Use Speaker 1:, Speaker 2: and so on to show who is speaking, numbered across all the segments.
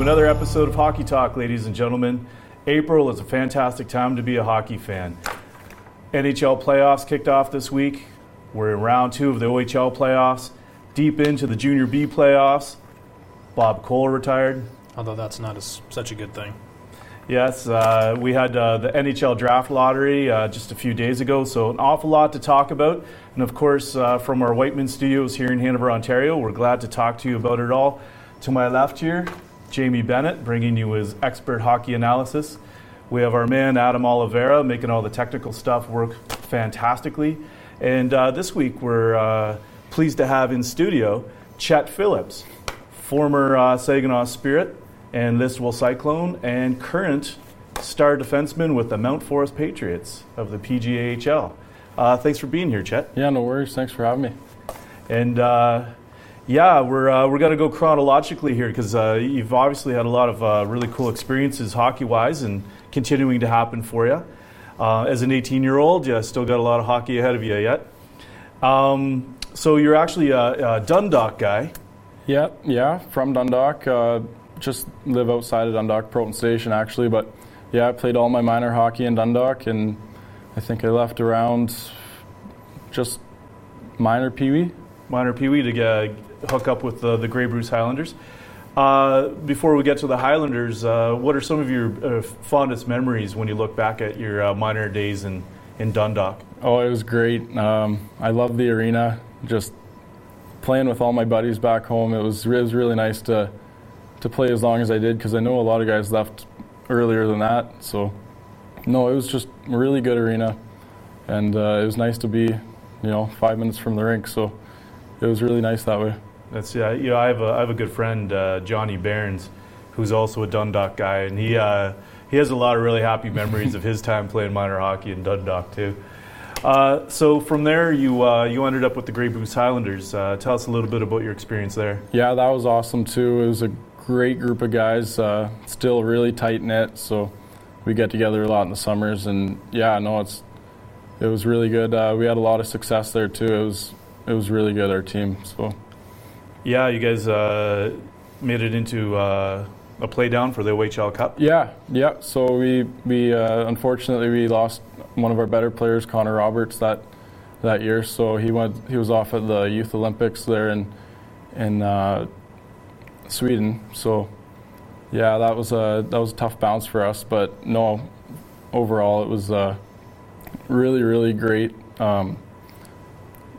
Speaker 1: to another episode of Hockey Talk, ladies and gentlemen. April is a fantastic time to be a hockey fan. NHL playoffs kicked off this week. We're in round two of the OHL playoffs, deep into the Junior B playoffs. Bob Cole retired.
Speaker 2: Although that's not such a good thing.
Speaker 1: Yes, uh, we had uh, the NHL draft lottery uh, just a few days ago, so an awful lot to talk about. And of course, uh, from our Wightman studios here in Hanover, Ontario, we're glad to talk to you about it all. To my left here, Jamie Bennett bringing you his expert hockey analysis. We have our man Adam Oliveira making all the technical stuff work fantastically. And uh, this week we're uh, pleased to have in studio Chet Phillips, former uh, Saginaw Spirit and Listowel Cyclone, and current star defenseman with the Mount Forest Patriots of the PGAHL. Uh, thanks for being here, Chet.
Speaker 3: Yeah, no worries. Thanks for having me.
Speaker 1: And uh, yeah, we're uh, we're going to go chronologically here because uh, you've obviously had a lot of uh, really cool experiences hockey wise and continuing to happen for you. Uh, as an 18 year old, you still got a lot of hockey ahead of you yet. Um, so you're actually a, a, Dundalk guy.
Speaker 3: Yeah, yeah, from Dundalk. Uh, just live outside of Dundalk, Proton Station actually. But yeah, I played all my minor hockey in Dundalk, and I think I left around just minor Pee Wee.
Speaker 1: Minor Pee Wee to hook up with the, the Grey Bruce Highlanders. Uh, before we get to the Highlanders, uh, what are some of your uh, fondest memories when you look back at your uh, minor days in, in Dundalk?
Speaker 3: Oh, it was great. Um, I love the arena. Just playing with all my buddies back home. It was, it was really nice to to play as long as I did because I know a lot of guys left earlier than that. So, no, it was just a really good arena, and uh, it was nice to be, you know, five minutes from the rink. So, it was really nice that way.
Speaker 1: That's yeah. You know, I have a I have a good friend, uh, Johnny Barnes, who's also a Dundalk guy, and he uh, he has a lot of really happy memories of his time playing minor hockey in Dundalk too. Uh, so from there, you uh, you ended up with the Grey Bruce Highlanders. Uh, tell us a little bit about your experience there.
Speaker 3: Yeah, that was awesome too. It was a great group of guys. Uh, still really tight knit, so we get together a lot in the summers, and yeah, no, it's it was really good. Uh, we had a lot of success there too. It was it was really good our team. So
Speaker 1: yeah, you guys uh, made it into uh, a play down for the OHL Cup.
Speaker 3: Yeah, yeah. So we we uh, unfortunately we lost one of our better players, Connor Roberts, that that year. So he went he was off at the Youth Olympics there in in uh, Sweden. So yeah, that was a that was a tough bounce for us. But no, overall it was a really really great um,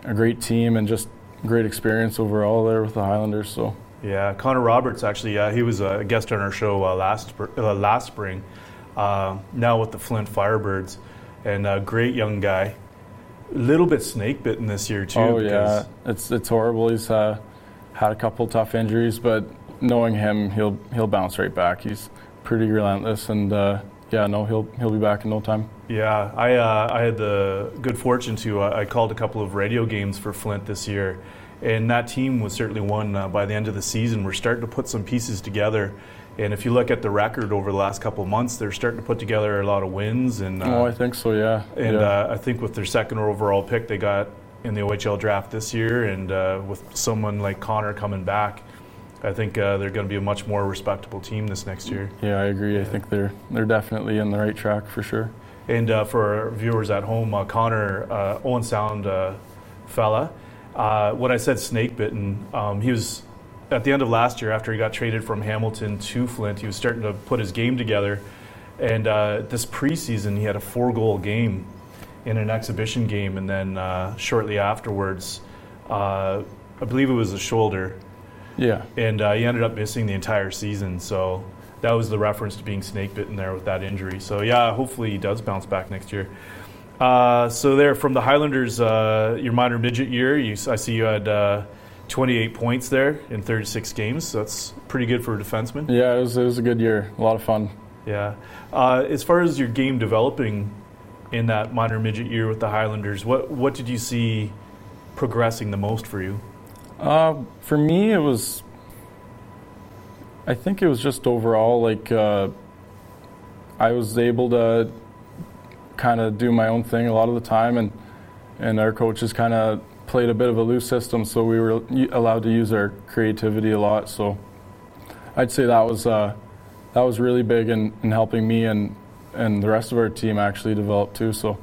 Speaker 3: a great team and just great experience overall there with the Highlanders. So.
Speaker 1: Yeah, Connor Roberts actually, uh, he was a guest on our show uh, last uh, last spring. Uh, now with the Flint Firebirds, and a great young guy. A little bit snake bitten this year too.
Speaker 3: Oh yeah, it's it's horrible. He's uh, had a couple tough injuries, but knowing him, he'll he'll bounce right back. He's pretty relentless, and uh, yeah, no, he'll he'll be back in no time.
Speaker 1: Yeah, I uh, I had the good fortune to uh, I called a couple of radio games for Flint this year, and that team was certainly one uh, by the end of the season. We're starting to put some pieces together. And if you look at the record over the last couple of months, they're starting to put together a lot of wins. And
Speaker 3: oh, I think so, yeah.
Speaker 1: And
Speaker 3: yeah.
Speaker 1: Uh, I think with their second overall pick, they got in the OHL draft this year, and uh, with someone like Connor coming back, I think uh, they're going to be a much more respectable team this next year.
Speaker 3: Yeah, I agree. I think they're they're definitely in the right track for sure.
Speaker 1: And uh, for our viewers at home, uh, Connor uh, Owen Sound uh, fella, uh, when I said snake bitten, um, he was at the end of last year after he got traded from Hamilton to Flint. He was starting to put his game together, and this preseason he had a four goal game in an exhibition game, and then shortly afterwards, I believe it was a shoulder
Speaker 3: yeah.
Speaker 1: And uh, he ended up missing the entire season. So that was the reference to being snake bitten there with that injury. So yeah, hopefully he does bounce back next year. Uh, so there, from the Highlanders, uh, your minor midget year, you, I see you had uh, 28 points there in 36 games. So that's pretty good for a defenseman.
Speaker 3: Yeah, it was, it was a good year. A lot of fun.
Speaker 1: Yeah. Uh, as far as your game developing in that minor midget year with the Highlanders, what what did you see progressing the most for you?
Speaker 3: Uh, for me, it was. I think it was just overall like uh, I was able to kind of do my own thing a lot of the time, and and our coaches kind of played a bit of a loose system, so we were allowed to use our creativity a lot. So I'd say that was uh, that was really big in, in helping me and and the rest of our team actually develop too. So,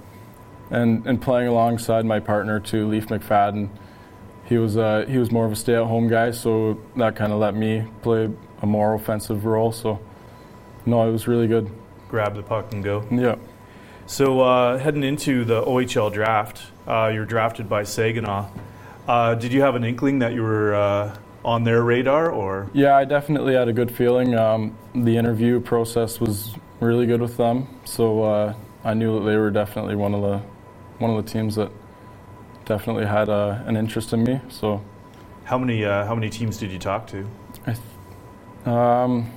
Speaker 3: and and playing alongside my partner too, Leaf McFadden. He was uh, he was more of a stay-at-home guy, so that kind of let me play a more offensive role. So, no, it was really good.
Speaker 1: Grab the puck and go.
Speaker 3: Yeah.
Speaker 1: So uh, heading into the OHL draft, uh, you're drafted by Saginaw. Uh, did you have an inkling that you were uh, on their radar, or
Speaker 3: Yeah, I definitely had a good feeling. Um, the interview process was really good with them, so uh, I knew that they were definitely one of the one of the teams that definitely had uh, an interest in me. So,
Speaker 1: how many uh, how many teams did you talk to?
Speaker 3: um,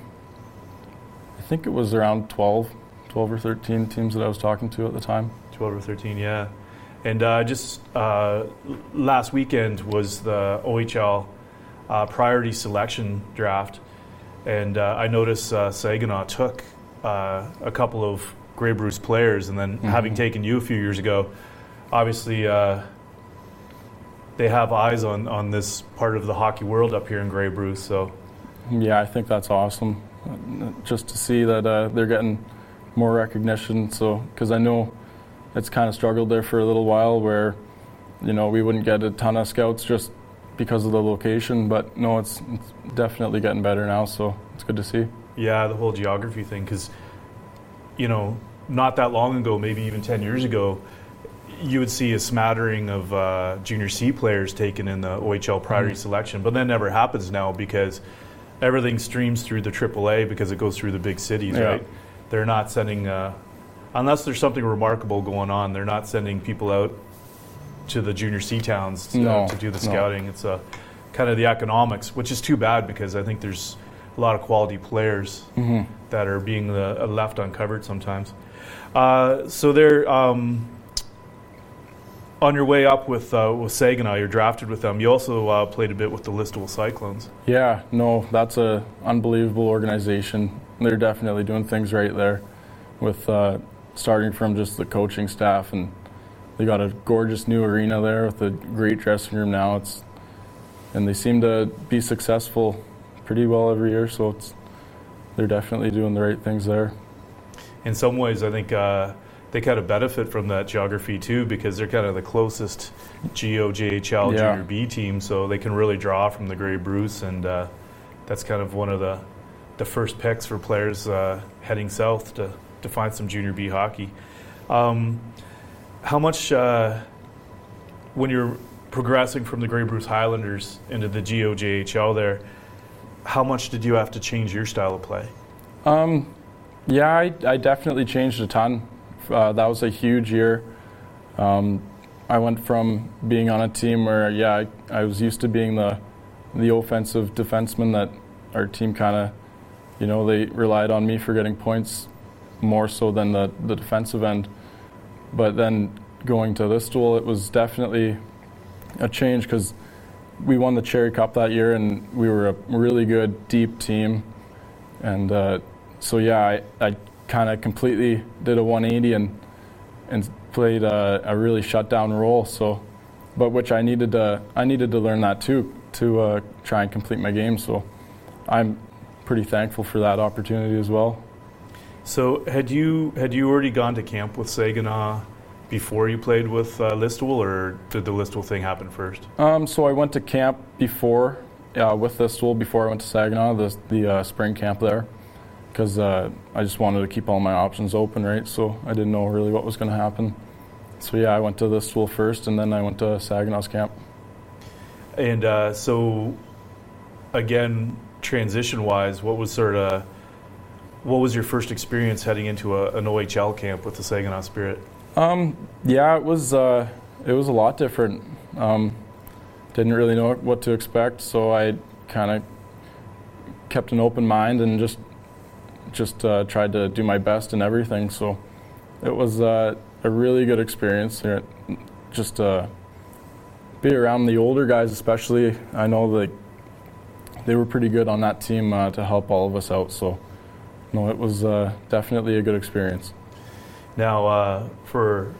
Speaker 3: I think it was around 12, 12 or 13 teams that I was talking to at the time.
Speaker 1: 12 or 13, yeah. And uh, just uh, last weekend was the OHL uh, priority selection draft, and uh, I noticed uh, Saginaw took uh, a couple of Grey Bruce players, and then having taken you a few years ago, obviously uh, they have eyes on, on this part of the hockey world up here in Grey Bruce. So
Speaker 3: Yeah, I think that's awesome. Just to see that uh, they're getting more recognition. So, because I know it's kind of struggled there for a little while, where you know we wouldn't get a ton of scouts just because of the location. But no, it's, it's definitely getting better now. So it's good to see.
Speaker 1: Yeah, the whole geography thing, because, you know, not that long ago, maybe even 10 years ago, you would see a smattering of uh, junior C players taken in the OHL priority selection, but that never happens now because everything streams through the AAA because it goes through the big cities,
Speaker 3: Yeah.
Speaker 1: right? They're not sending, uh, unless there's something remarkable going on, they're not sending people out to the junior C towns uh,
Speaker 3: No,
Speaker 1: to do the
Speaker 3: no.
Speaker 1: scouting. It's uh, kind of the economics, which is too bad because I think there's a lot of quality players that are being uh, left uncovered sometimes. Uh, so they're um, on your way up with uh, with Saginaw. You're drafted with them. You also uh, played a bit with the Listowel Cyclones.
Speaker 3: Yeah, no, that's a unbelievable organization. They're definitely doing things right there, with uh, starting from just the coaching staff, and they got a gorgeous new arena there with a great dressing room now. It's and they seem to be successful pretty well every year, so it's they're definitely doing the right things there.
Speaker 1: In some ways, I think uh, they kind of benefit from that geography too because they're kind of the closest GOJHL
Speaker 3: Yeah.
Speaker 1: Junior B team, so they can really draw from the Grey Bruce, and uh, that's kind of one of the the first picks for players uh, heading south to to find some Junior B hockey. Um, how much uh, when you're progressing from the Grey Bruce Highlanders into the GOJHL there? How much did you have to change your style of play?
Speaker 3: Um, yeah, I, I definitely changed a ton. Uh, that was a huge year. Um, I went from being on a team where, yeah, I, I was used to being the the offensive defenseman that our team kind of, you know, they relied on me for getting points more so than the, the defensive end. But then going to Listowel, it was definitely a change because we won the Cherry Cup that year and we were a really good, deep team. And uh, so, yeah, I, I kind of completely did a 180 and and played a, a really shutdown role. So, but which I needed to I needed to learn that too to uh, try and complete my game. So, I'm pretty thankful for that opportunity as well.
Speaker 1: So had you had you already gone to camp with Saginaw before you played with uh, Listowel, or did the Listowel thing happen first?
Speaker 3: Um, so I went to camp before uh, with school before I went to Saginaw, the the uh, spring camp there, because uh, I just wanted to keep all my options open, right? So I didn't know really what was going to happen. So yeah, I went to Listowel first, and then I went to Saginaw's camp.
Speaker 1: And uh, so, again, transition-wise, what was sort of what was your first experience heading into a, an OHL camp with the Saginaw Spirit?
Speaker 3: Um, yeah, it was uh, it was a lot different. Um, didn't really know what to expect, so I kind of kept an open mind and just just uh, tried to do my best in everything. So it was uh, a really good experience. Just uh, be around the older guys, especially. I know that they were pretty good on that team uh, to help all of us out. So no, it was uh, definitely a good experience.
Speaker 1: Now, uh, for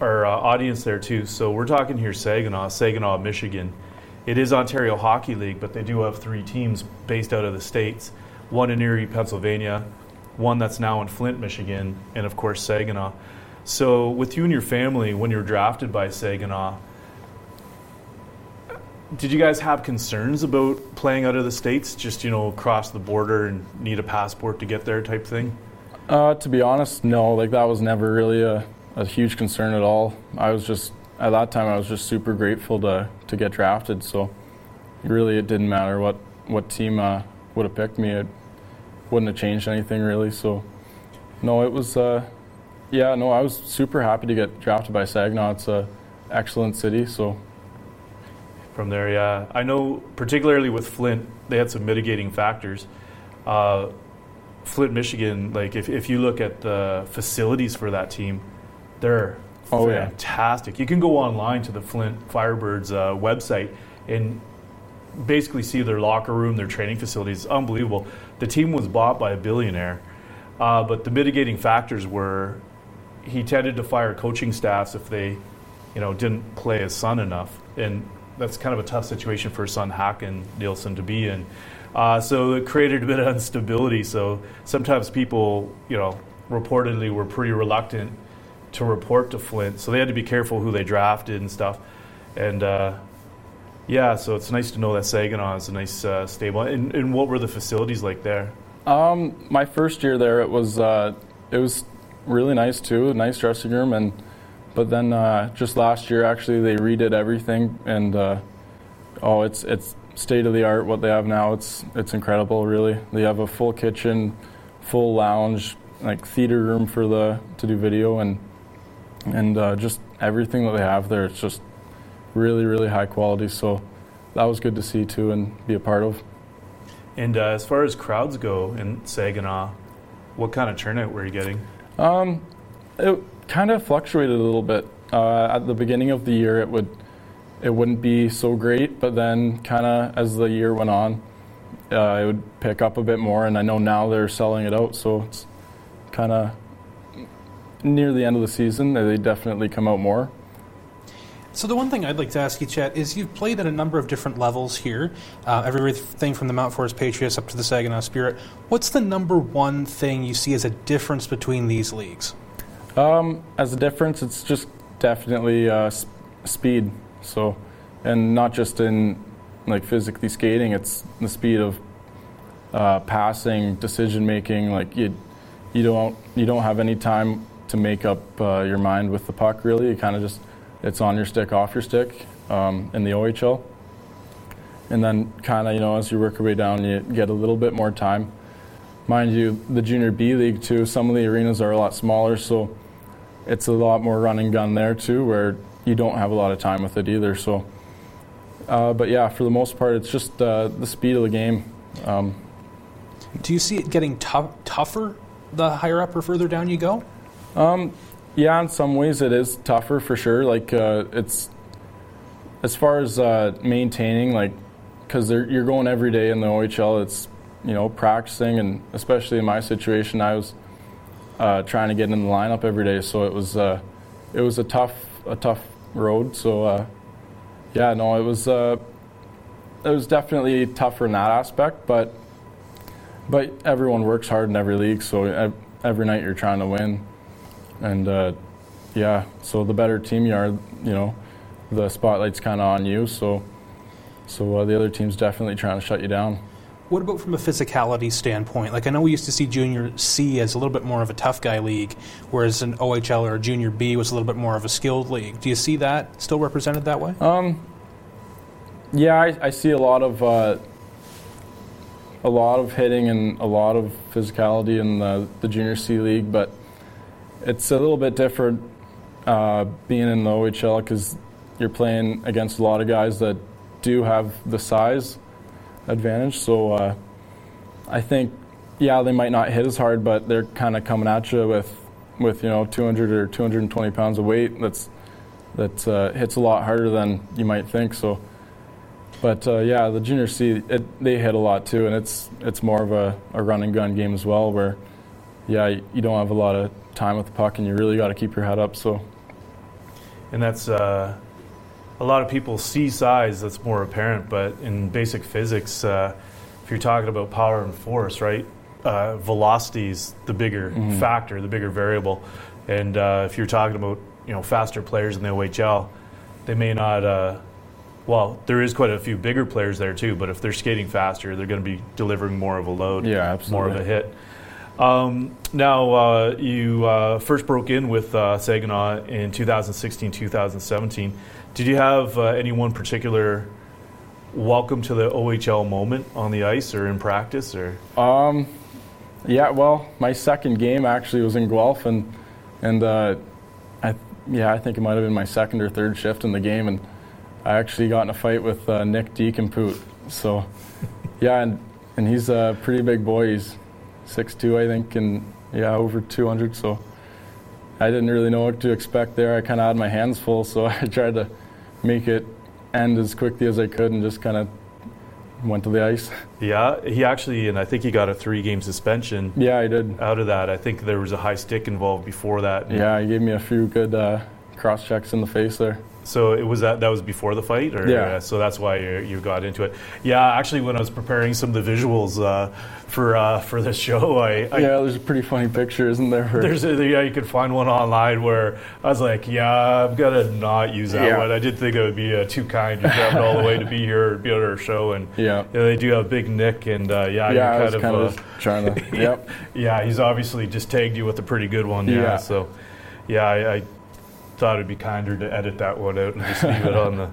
Speaker 1: our audience there too, so we're talking here Saginaw, Saginaw, Michigan, it is Ontario Hockey League, but they do have three teams based out of the states. One in Erie, Pennsylvania, one that's now in Flint, Michigan, and of course Saginaw. So, with you and your family, when you were drafted by Saginaw, did you guys have concerns about playing out of the states? Just you know, cross the border and need a passport to get there, type thing.
Speaker 3: Uh, to be honest, no. Like that was never really a, a huge concern at all. I was just at that time I was just super grateful to to get drafted. So really, it didn't matter what what team uh, would have picked me. It wouldn't have changed anything really. So no, it was. Uh, yeah, no, I was super happy to get drafted by Saginaw. It's an excellent city. So
Speaker 1: from there, yeah, I know particularly with Flint, they had some mitigating factors. Uh, Flint, Michigan, like if, if you look at the facilities for that team, they're
Speaker 3: Oh, yeah.
Speaker 1: fantastic. You can go online to the Flint Firebirds uh, website and basically see their locker room, their training facilities. Unbelievable. The team was bought by a billionaire, uh, but the mitigating factors were he tended to fire coaching staffs if they, you know, didn't play his son enough, and that's kind of a tough situation for son Hakan Nielsen to be in. Uh, so it created a bit of instability. So sometimes people, you know, reportedly were pretty reluctant to report to Flint. So they had to be careful who they drafted and stuff. And uh, yeah, so it's nice to know that Saginaw is a nice uh, stable. And, and, what were the facilities like there?
Speaker 3: Um, my first year there, it was uh, it was really nice too, nice dressing room, and but then uh, just last year actually they redid everything, and uh, oh, it's it's state of the art what they have now. It's it's incredible, really. They have a full kitchen, full lounge, like theater room for the to do video, and and uh, just everything that they have there. It's just really really high quality. So that was good to see too and be a part of.
Speaker 1: And uh, as far as crowds go in Saginaw, what kind of turnout were you getting?
Speaker 3: Um, it kind of fluctuated a little bit. Uh, at the beginning of the year, it would it wouldn't be so great, but then kind of as the year went on, uh, it would pick up a bit more. And I know now they're selling it out, so it's kind of near the end of the season. They definitely come out more.
Speaker 2: So the one thing I'd like to ask you, Chet, is you've played at a number of different levels here, uh, everything from the Mount Forest Patriots up to the Saginaw Spirit. What's the number one thing you see as a difference between these leagues?
Speaker 3: Um, as a difference, it's just definitely uh, speed. So, and not just in like physically skating, it's the speed of uh, passing, decision making. Like you, you don't you don't have any time to make up uh, your mind with the puck. Really, you kind of just it's on your stick, off your stick um, in the OHL, and then kind of you know as you work your way down, you get a little bit more time. Mind you, the junior B league too. Some of the arenas are a lot smaller, so it's a lot more run and gun there too, where you don't have a lot of time with it either. So, uh, but yeah, for the most part, it's just uh, the speed of the game. Um,
Speaker 2: Do you see it getting t- tougher the higher up or further down you go?
Speaker 3: Um, yeah, in some ways it is tougher for sure. Like uh, it's as far as uh, maintaining, like because you're going every day in the OHL. It's you know practicing, and especially in my situation, I was uh, trying to get in the lineup every day. So it was uh, it was a tough a tough road. So uh, yeah, no, it was uh, it was definitely tougher in that aspect, but but everyone works hard in every league. So every night you're trying to win, and uh, yeah, so the better team you are, you know, the spotlight's kind of on you. So so uh, the other team's definitely trying to shut you down.
Speaker 2: What about from a physicality standpoint? Like I know we used to see Junior C as a little bit more of a tough guy league, whereas an OHL or a Junior B was a little bit more of a skilled league. Do you see that still represented that way?
Speaker 3: Um, yeah, I, I see a lot of uh, a lot of hitting and a lot of physicality in the, the Junior C league, but it's a little bit different uh, being in the OHL because you're playing against a lot of guys that do have the size advantage. So uh, I think, yeah, they might not hit as hard, but they're kind of coming at you with, with you know 200 or 220 pounds of weight. That's that uh, hits a lot harder than you might think. So, but uh, yeah, the junior C it, they hit a lot too, and it's it's more of a, a run and gun game as well, where yeah, you don't have a lot of time with the puck, and you really got to keep your head up. So,
Speaker 1: and that's uh, a lot of people see size that's more apparent, but in basic physics, uh, if you're talking about power and force, right, uh, velocity is the bigger
Speaker 3: Mhm.
Speaker 1: factor, the bigger variable. And uh, if you're talking about you know faster players in the OHL, they may not. Uh, well, there is quite a few bigger players there too, but if they're skating faster, they're going to be delivering more of a load,
Speaker 3: Yeah,
Speaker 1: more of a hit. Um, now, uh, you uh, first broke in with uh, Saginaw in 2016, 2017. Did you have uh, any one particular welcome to the OHL moment on the ice or in practice? Or
Speaker 3: Um, yeah, well, my second game actually was in Guelph, and and uh, I yeah, I think it might have been my second or third shift in the game, and I actually got in a fight with uh, Nick Deakin-Poot. So yeah, and and he's a pretty big boy. He's six two, I think, and yeah, over two hundred. So I didn't really know what to expect there. I kind of had my hands full, so I tried to make it end as quickly as I could, and just kind of went to the ice.
Speaker 1: yeah, he actually, and I think he got a three-game suspension
Speaker 3: Yeah, I did.
Speaker 1: out of that. I think there was a high stick involved before that.
Speaker 3: Yeah, he gave me a few good uh, cross checks in the face there.
Speaker 1: So it was that that was before the fight, or
Speaker 3: Yeah.
Speaker 1: uh, so that's why you, you got into it. Yeah, actually, when I was preparing some of the visuals uh, for uh, for this show, I, I
Speaker 3: yeah, there's a pretty funny picture, isn't there?
Speaker 1: There's a, yeah, you could find one online where I was like, yeah, I'm gonna not use that
Speaker 3: Yeah.
Speaker 1: one. I did think it would be uh, too kind. You traveled all the way to be here, be on our show, and
Speaker 3: yeah.
Speaker 1: yeah, they do have Big Nick, and uh, yeah,
Speaker 3: Yeah,
Speaker 1: you're kind
Speaker 3: kind
Speaker 1: of,
Speaker 3: of just trying to. Yep.
Speaker 1: uh, yeah, he's obviously just tagged you with a pretty good one. Yeah,
Speaker 3: Yeah.
Speaker 1: so yeah, I, I thought it'd be kinder to edit that one out and just leave it on the.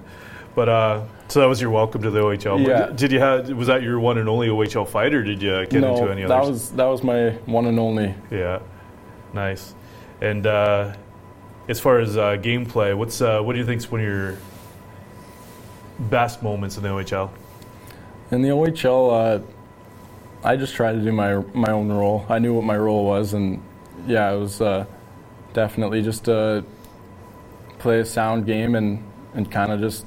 Speaker 1: But uh, so that was your welcome to the OHL.
Speaker 3: Yeah.
Speaker 1: Did, did you have? Was that your one and only OHL fight, or did you get
Speaker 3: no,
Speaker 1: into any
Speaker 3: of
Speaker 1: that
Speaker 3: was that was my one and only.
Speaker 1: Yeah, nice. And uh, as far as uh, gameplay, what's uh, what do you think's one of your best moments in the OHL?
Speaker 3: In the OHL, uh, I just tried to do my my own role. I knew what my role was, and yeah, it was uh, definitely just to play a sound game and and kind of just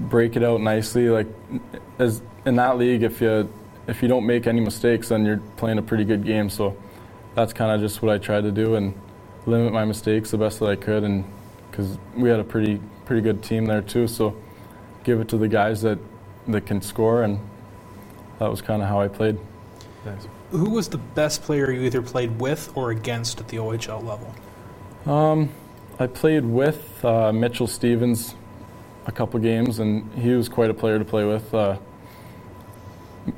Speaker 3: break it out nicely. Like as in that league, if you if you don't make any mistakes, then you're playing a pretty good game. So that's kind of just what I tried to do and limit my mistakes the best that I could, and because we had a pretty pretty good team there too, so give it to the guys that that can score, and that was kind of how I played.
Speaker 1: Nice.
Speaker 2: Who was the best player you either played with or against at the OHL level?
Speaker 3: Um, I played with uh, Mitchell Stephens a couple games, and he was quite a player to play with. Uh,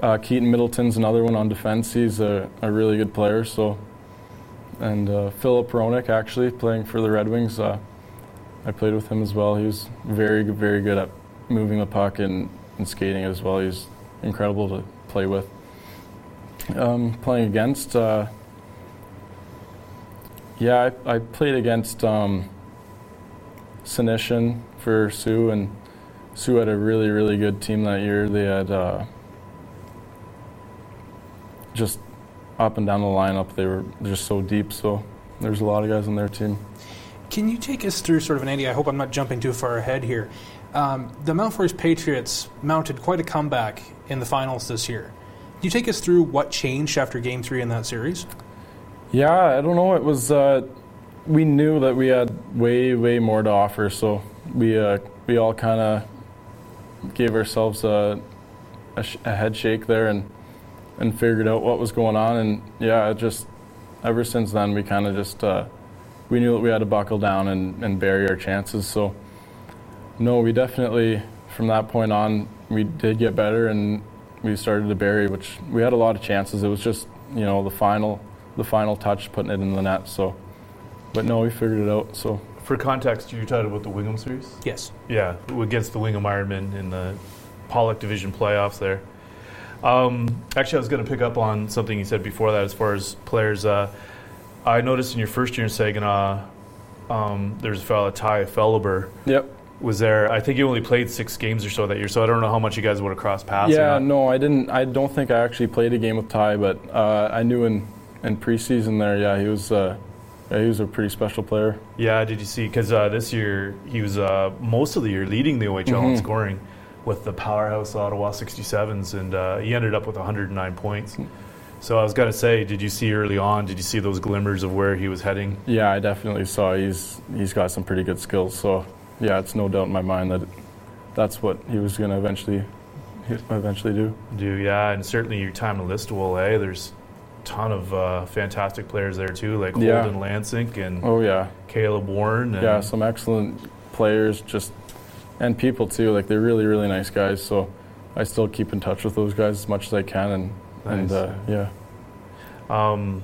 Speaker 3: uh, Keaton Middleton's another one on defense. He's a, a really good player. So, and uh, Filip Hronek actually playing for the Red Wings. Uh, I played with him as well. He was very, very good at moving the puck and, and skating as well. He's incredible to play with. Um, playing against. Yeah, I, I played against um, Senyshyn for Soo, and Soo had a really, really good team that year. They had uh, just up and down the lineup. They were just so deep. So there's a lot of guys on their team.
Speaker 2: Can you take us through sort of an Andy? I hope I'm not jumping too far ahead here. Um, the Mount Forest Patriots mounted quite a comeback in the finals this year. Can you take us through what changed after Game Three in that series?
Speaker 3: Yeah, I don't know. It was uh, we knew that we had way, way more to offer. So we uh, we all kind of gave ourselves a, a, sh- a head shake there and and figured out what was going on. And yeah, just ever since then we kind of just uh, we knew that we had to buckle down and, and bury our chances. So no, we definitely from that point on we did get better and we started to bury, which we had a lot of chances. It was just you know the final the final touch, putting it in the net. So, but no, we figured it out. So
Speaker 1: For context, you talked about the Wingham series.
Speaker 2: Yes.
Speaker 1: Yeah, against the Wingham Ironmen in the Pollock Division playoffs there. Um, actually, I was going to pick up on something you said before that as far as players. Uh, I noticed in your first year in Saginaw, um, there's a fellow, Tye Felhaber,
Speaker 3: yep.
Speaker 1: was there. I think you only played six games or so that year, so I don't know how much you guys would have crossed paths. or
Speaker 3: Yeah,
Speaker 1: not.
Speaker 3: no, I didn't. I don't think I actually played a game with Tye, but uh, I knew in in preseason there. Yeah, he was. Uh, yeah, he was a pretty special player.
Speaker 1: Yeah, did you see? Because uh, this year he was uh, most of the year leading the OHL in
Speaker 3: Mhm.
Speaker 1: scoring with the powerhouse Ottawa 67s, and uh, he ended up with 109 points. So I was gonna say, did you see early on? Did you see those glimmers of where he was heading?
Speaker 3: Yeah, I definitely saw he's he's got some pretty good skills. So yeah, it's no doubt in my mind that that's what he was going to eventually eventually do.
Speaker 1: Do yeah, and certainly your time in Listowel, eh? There's ton of uh, fantastic players there too, like
Speaker 3: Yeah.
Speaker 1: Holden Lansing and
Speaker 3: Oh yeah,
Speaker 1: Caleb Warren. And
Speaker 3: yeah, some excellent players, just and people too. Like they're really really nice guys. So I still keep in touch with those guys as much as I can, and and uh, yeah,
Speaker 1: Um,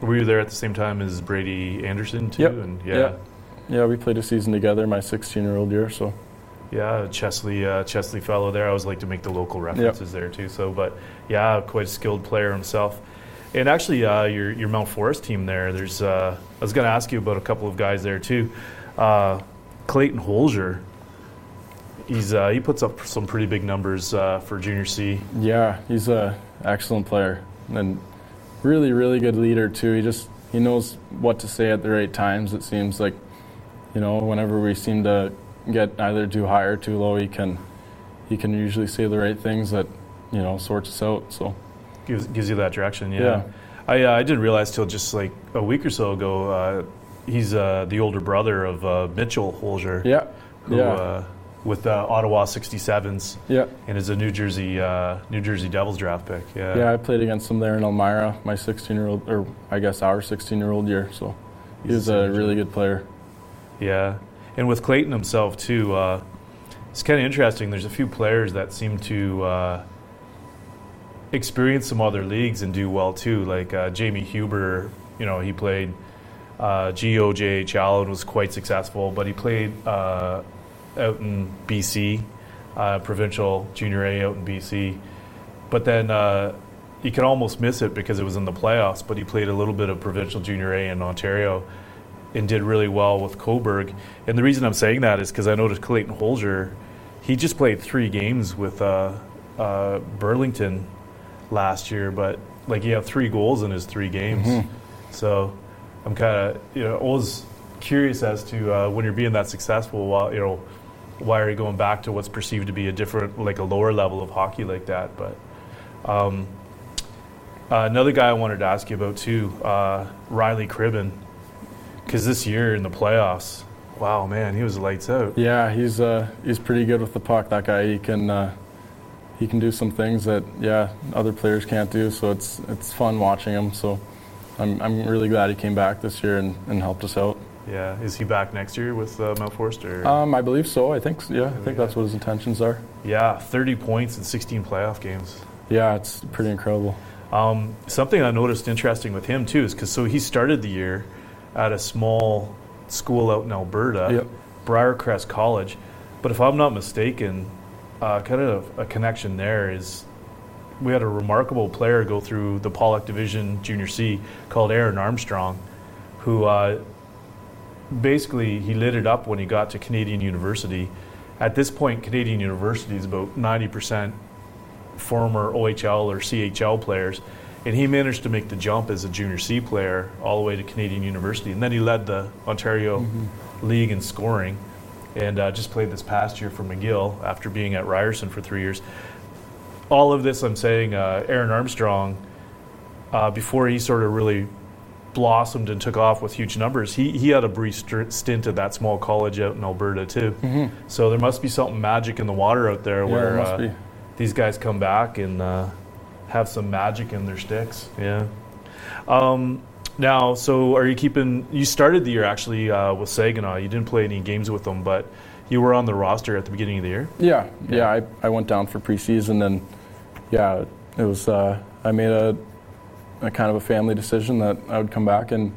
Speaker 1: were you there at the same time as Brady Anderson too?
Speaker 3: Yep.
Speaker 1: And yeah,
Speaker 3: Yeah. yeah. We played a season together my 16 year old year. So
Speaker 1: yeah, Chesley, uh, Chesley fellow there. I always like to make the local references there too. So, but yeah, quite a skilled player himself. And actually, uh, your your Mount Forest team there. There's. Uh, I was going to ask you about a couple of guys there too. Uh, Clayton Hoelscher. He's uh, he puts up some pretty big numbers uh, for junior C.
Speaker 3: yeah, he's a excellent player and really really good leader too. He just he knows what to say at the right times. It seems like you know whenever we seem to get either too high or too low, he can he can usually say the right things that you know sorts us out. So
Speaker 1: Gives, gives you that direction, yeah.
Speaker 3: Yeah.
Speaker 1: I, uh, I didn't realize till just like a week or so ago, uh, he's uh, the older brother of uh, Mitchell Hoelscher,
Speaker 3: yeah,
Speaker 1: who,
Speaker 3: yeah,
Speaker 1: uh, with uh, Ottawa 67s,
Speaker 3: yeah.
Speaker 1: and is a New Jersey uh, New Jersey Devils draft pick. Yeah,
Speaker 3: Yeah, I played against him there in Elmira, my 16 year old, or I guess our 16 year old year. So he
Speaker 1: He's
Speaker 3: was
Speaker 1: a
Speaker 3: a really good player.
Speaker 1: Yeah. And with Clayton himself, too, uh, it's kind of interesting. There's a few players that seem to uh, experience some other leagues and do well, too. Like uh, Jamie Huber, you know, he played uh, and was quite successful, but he played uh, out in BC, uh, provincial junior A out in BC. But then uh, you could almost miss it because it was in the playoffs, but he played a little bit of provincial junior A in Ontario and did really well with Cobourg. And the reason I'm saying that is because I noticed Clayton Hoelscher, he just played three games with uh, uh, Burlington last year, but like he had three goals in his three games.
Speaker 3: Mhm.
Speaker 1: So I'm kind of you know always curious as to uh, when you're being that successful, why you know why are you going back to what's perceived to be a different like a lower level of hockey like that? But um, uh, another guy I wanted to ask you about too, uh, Riley Cribben, because this year in the playoffs, wow man, he was lights out.
Speaker 3: Yeah, he's uh, he's pretty good with the puck. That guy, he can uh, he can do some things that yeah other players can't do. So it's it's fun watching him. So I'm I'm really glad he came back this year and, and helped us out.
Speaker 1: Yeah, is he back next year with uh, Mount Forest? Or?
Speaker 3: Um, I believe so. I think yeah. I think that's what his intentions are.
Speaker 1: yeah, 30 points in 16 playoff games.
Speaker 3: Yeah, it's pretty incredible.
Speaker 1: Um, something I noticed interesting with him too is because so he started the year at a small school out in Alberta,
Speaker 3: Yep.
Speaker 1: Briarcrest College. But if I'm not mistaken, uh, kind of a connection there is we had a remarkable player go through the Pollock Division Junior C called Aaron Armstrong, who uh, basically he lit it up when he got to Canadian University. At this point, Canadian University is about 90% former OHL or CHL players, and he managed to make the jump as a junior C player all the way to Canadian University, and then he led the Ontario League in scoring, and uh, just played this past year for McGill after being at Ryerson for three years. All of this, I'm saying, uh, Aaron Armstrong, uh, before he sort of really blossomed and took off with huge numbers, he, he had a brief st- stint at that small college out in Alberta too. So there must be something magic in the water out there
Speaker 3: Yeah,
Speaker 1: where
Speaker 3: there
Speaker 1: uh, these guys come back and uh, have some magic in their sticks. Yeah. Um, now, so are you keeping? You started the year actually uh, with Saginaw. You didn't play any games with them, but you were on the roster at the beginning of the year.
Speaker 3: Yeah,
Speaker 1: Yeah.
Speaker 3: yeah. I, I went down for preseason and yeah, it was. Uh, I made a, a kind of a family decision that I would come back and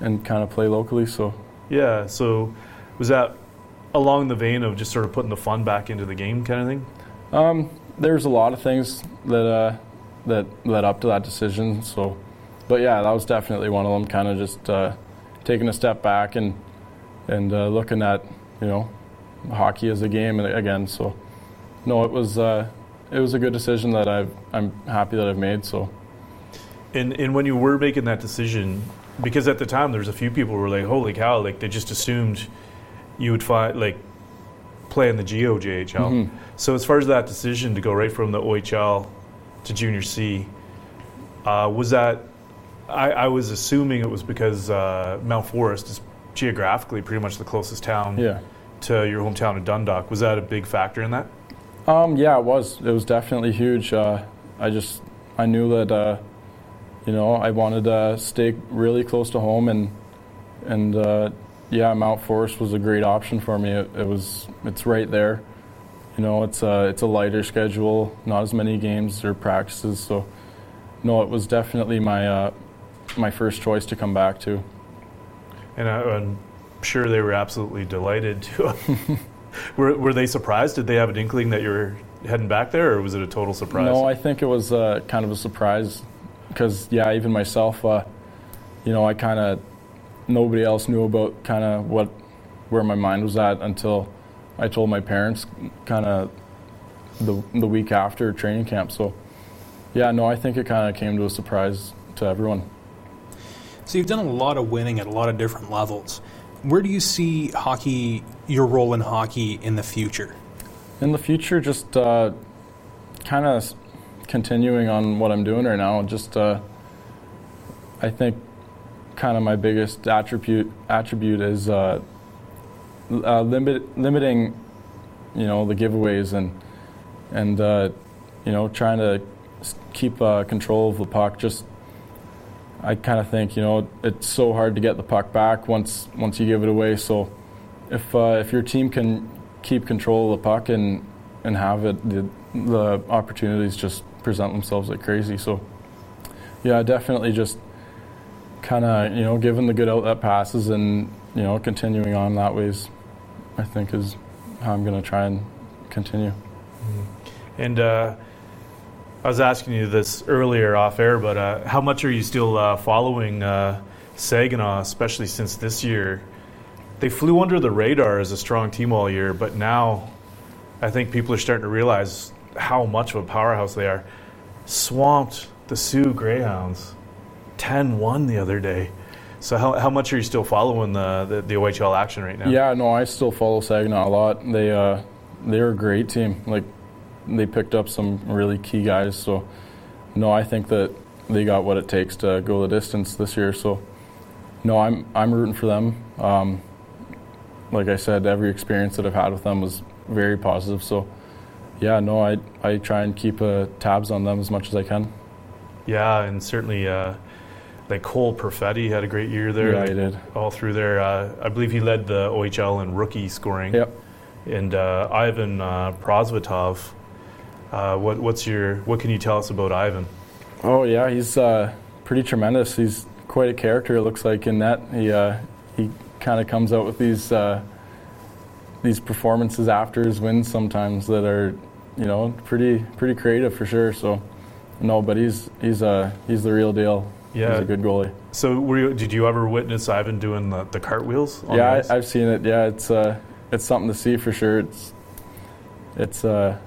Speaker 3: and kind of play locally. So
Speaker 1: Yeah. So was that along the vein of just sort of putting the fun back into the game, kind of thing?
Speaker 3: um, there's a lot of things that uh, that led up to that decision. So, but yeah, that was definitely one of them. Kind of just uh, taking a step back and and uh, looking at you know hockey as a game again. So no, it was uh, it was a good decision that I've I'm happy that I've made. So.
Speaker 1: And and when you were making that decision, because at the time there was a few people who were like, "Holy cow!" Like they just assumed you would find like play in the GOJHL.
Speaker 3: Mhm.
Speaker 1: So as far as that decision to go right from the OHL to Junior C, uh, was that? I, I was assuming it was because uh, Mount Forest is geographically pretty much the closest town
Speaker 3: Yeah.
Speaker 1: to your hometown of Dundalk. Was that a big factor in that?
Speaker 3: Um, yeah, it was. It was definitely huge. Uh, I just I knew that uh, you know I wanted to stay really close to home, and and uh, yeah, Mount Forest was a great option for me. It, it, was it's right there. You know, it's a it's a lighter schedule, not as many games or practices. So, no, it was definitely my uh, my first choice to come back to.
Speaker 1: And I, I'm sure they were absolutely delighted to. were, were they surprised? Did they have an inkling that you were heading back there, or was it a total surprise?
Speaker 3: No, I think it was uh, kind of a surprise because, yeah, even myself, uh, you know, I kind of nobody else knew about kind of what where my mind was at until I told my parents kind of the the week after training camp. So, yeah, no, I think it kind of came to a surprise to everyone.
Speaker 2: So you've done a lot of winning at a lot of different levels. Where do you see hockey, your role in hockey in the future?
Speaker 3: In the future, just uh, kind of continuing on what I'm doing right now. Just, uh, I think, kind of my biggest attribute attribute is uh, uh, limit, limiting, you know, the giveaways and and uh, you know trying to keep uh, control of the puck. Just I kind of think you know it's so hard to get the puck back once once you give it away. So if uh, if your team can keep control of the puck and and have it, the, the opportunities just present themselves like crazy. So yeah, definitely just kind of you know giving the good outlet passes and you know continuing on that ways. I think is how I'm going to try and continue.
Speaker 1: Mm-hmm. And. Uh, I was asking you this earlier off air, but uh, how much are you still uh, following uh, Saginaw, especially since this year? They flew under the radar as a strong team all year, but now I think people are starting to realize how much of a powerhouse they are. Swamped the Soo Greyhounds 10 1 the other day. So, how, how much are you still following the, the, the OHL action right now?
Speaker 3: Yeah, no, I still follow Saginaw a lot. They, uh, they're a great team. Like, they picked up some really key guys. So, no, I think that they got what it takes to go the distance this year. So, no, I'm I'm rooting for them. Um, like I said, every experience that I've had with them was very positive. So, yeah, no, I I try and keep uh, tabs on them as much as I can.
Speaker 1: Yeah, and certainly. Uh, like Cole Perfetti had a great year there.
Speaker 3: Yeah, he did.
Speaker 1: All through there. Uh, I believe he led the OHL in rookie scoring.
Speaker 3: Yep.
Speaker 1: And uh, Ivan uh, uh, what, what's your what can you tell us about Ivan?
Speaker 3: Oh yeah, he's uh, pretty tremendous. He's quite a character. It looks like in that he uh, he kind of comes out with these uh, these performances after his wins sometimes that are you know pretty pretty creative for sure. So no, but he's he's uh, he's the real deal. Yeah, he's a good goalie.
Speaker 1: So you, did you ever witness Ivan doing the, the cartwheels?
Speaker 3: yeah, I, have seen it. Yeah, it's uh, it's something to see for sure. It's it's uh,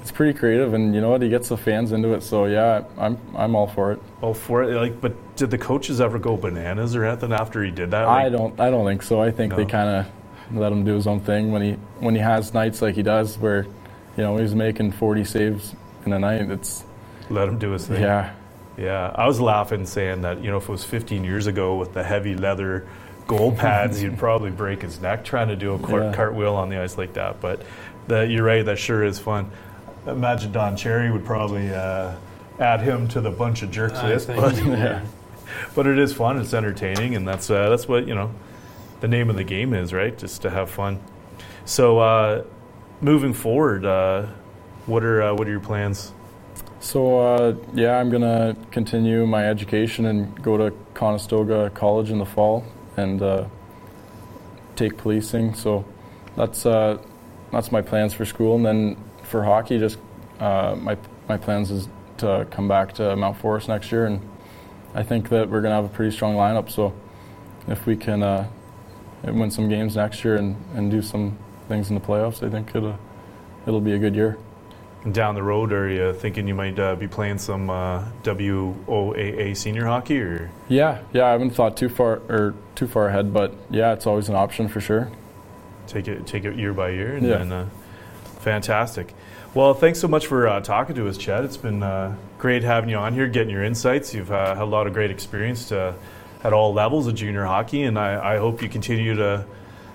Speaker 3: it's pretty creative, and you know what? He gets the fans into it. So yeah, I'm I'm all for it.
Speaker 1: All for it. Like, but did the coaches ever go bananas or anything after he did that? Like,
Speaker 3: I don't. I don't think so. I think no. they kind of let him do his own thing when he when he has nights like he does, where you know he's making 40 saves in a night. It's
Speaker 1: let him do his thing.
Speaker 3: Yeah.
Speaker 1: Yeah, I was laughing saying that you know if it was 15 years ago with the heavy leather goal pads, he'd probably break his neck trying to do a yeah. cartwheel on the ice like that. But the, you're right, that sure is fun imagine Don Cherry would probably uh, add him to the bunch of jerks list. But, yeah. but it is fun. It's entertaining, and that's uh, that's what you know. The name of the game is right, just to have fun. So, uh, moving forward, uh, what are uh, what are your plans?
Speaker 3: So uh, yeah, I'm gonna continue my education and go to Conestoga College in the fall and take policing. So that's that's my plans for school, and then for hockey, just uh, my my plans is to come back to Mount Forest next year, and I think that we're going to have a pretty strong lineup. So if we can uh, win some games next year and, and do some things in the playoffs, I think it'll it'll be a good year.
Speaker 1: Down the road, are you thinking you might uh, be playing some uh, WOAA senior hockey? Or
Speaker 3: yeah, yeah, I haven't thought too far or too far ahead, but yeah, it's always an option for sure.
Speaker 1: Take it take it year by year, and yeah. then uh, fantastic. Well, thanks so much for uh, talking to us, Chad. It's been uh, great having you on here, getting your insights. You've uh, had a lot of great experience to, at all levels of junior hockey, and I, I, hope you continue to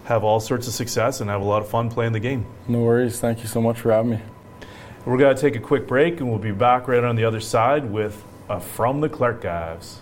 Speaker 1: have all sorts of success and have a lot of fun playing the game.
Speaker 3: No worries. Thank you so much for having me.
Speaker 1: We're going to take a quick break and we'll be back right on the other side with a From the Clarkives.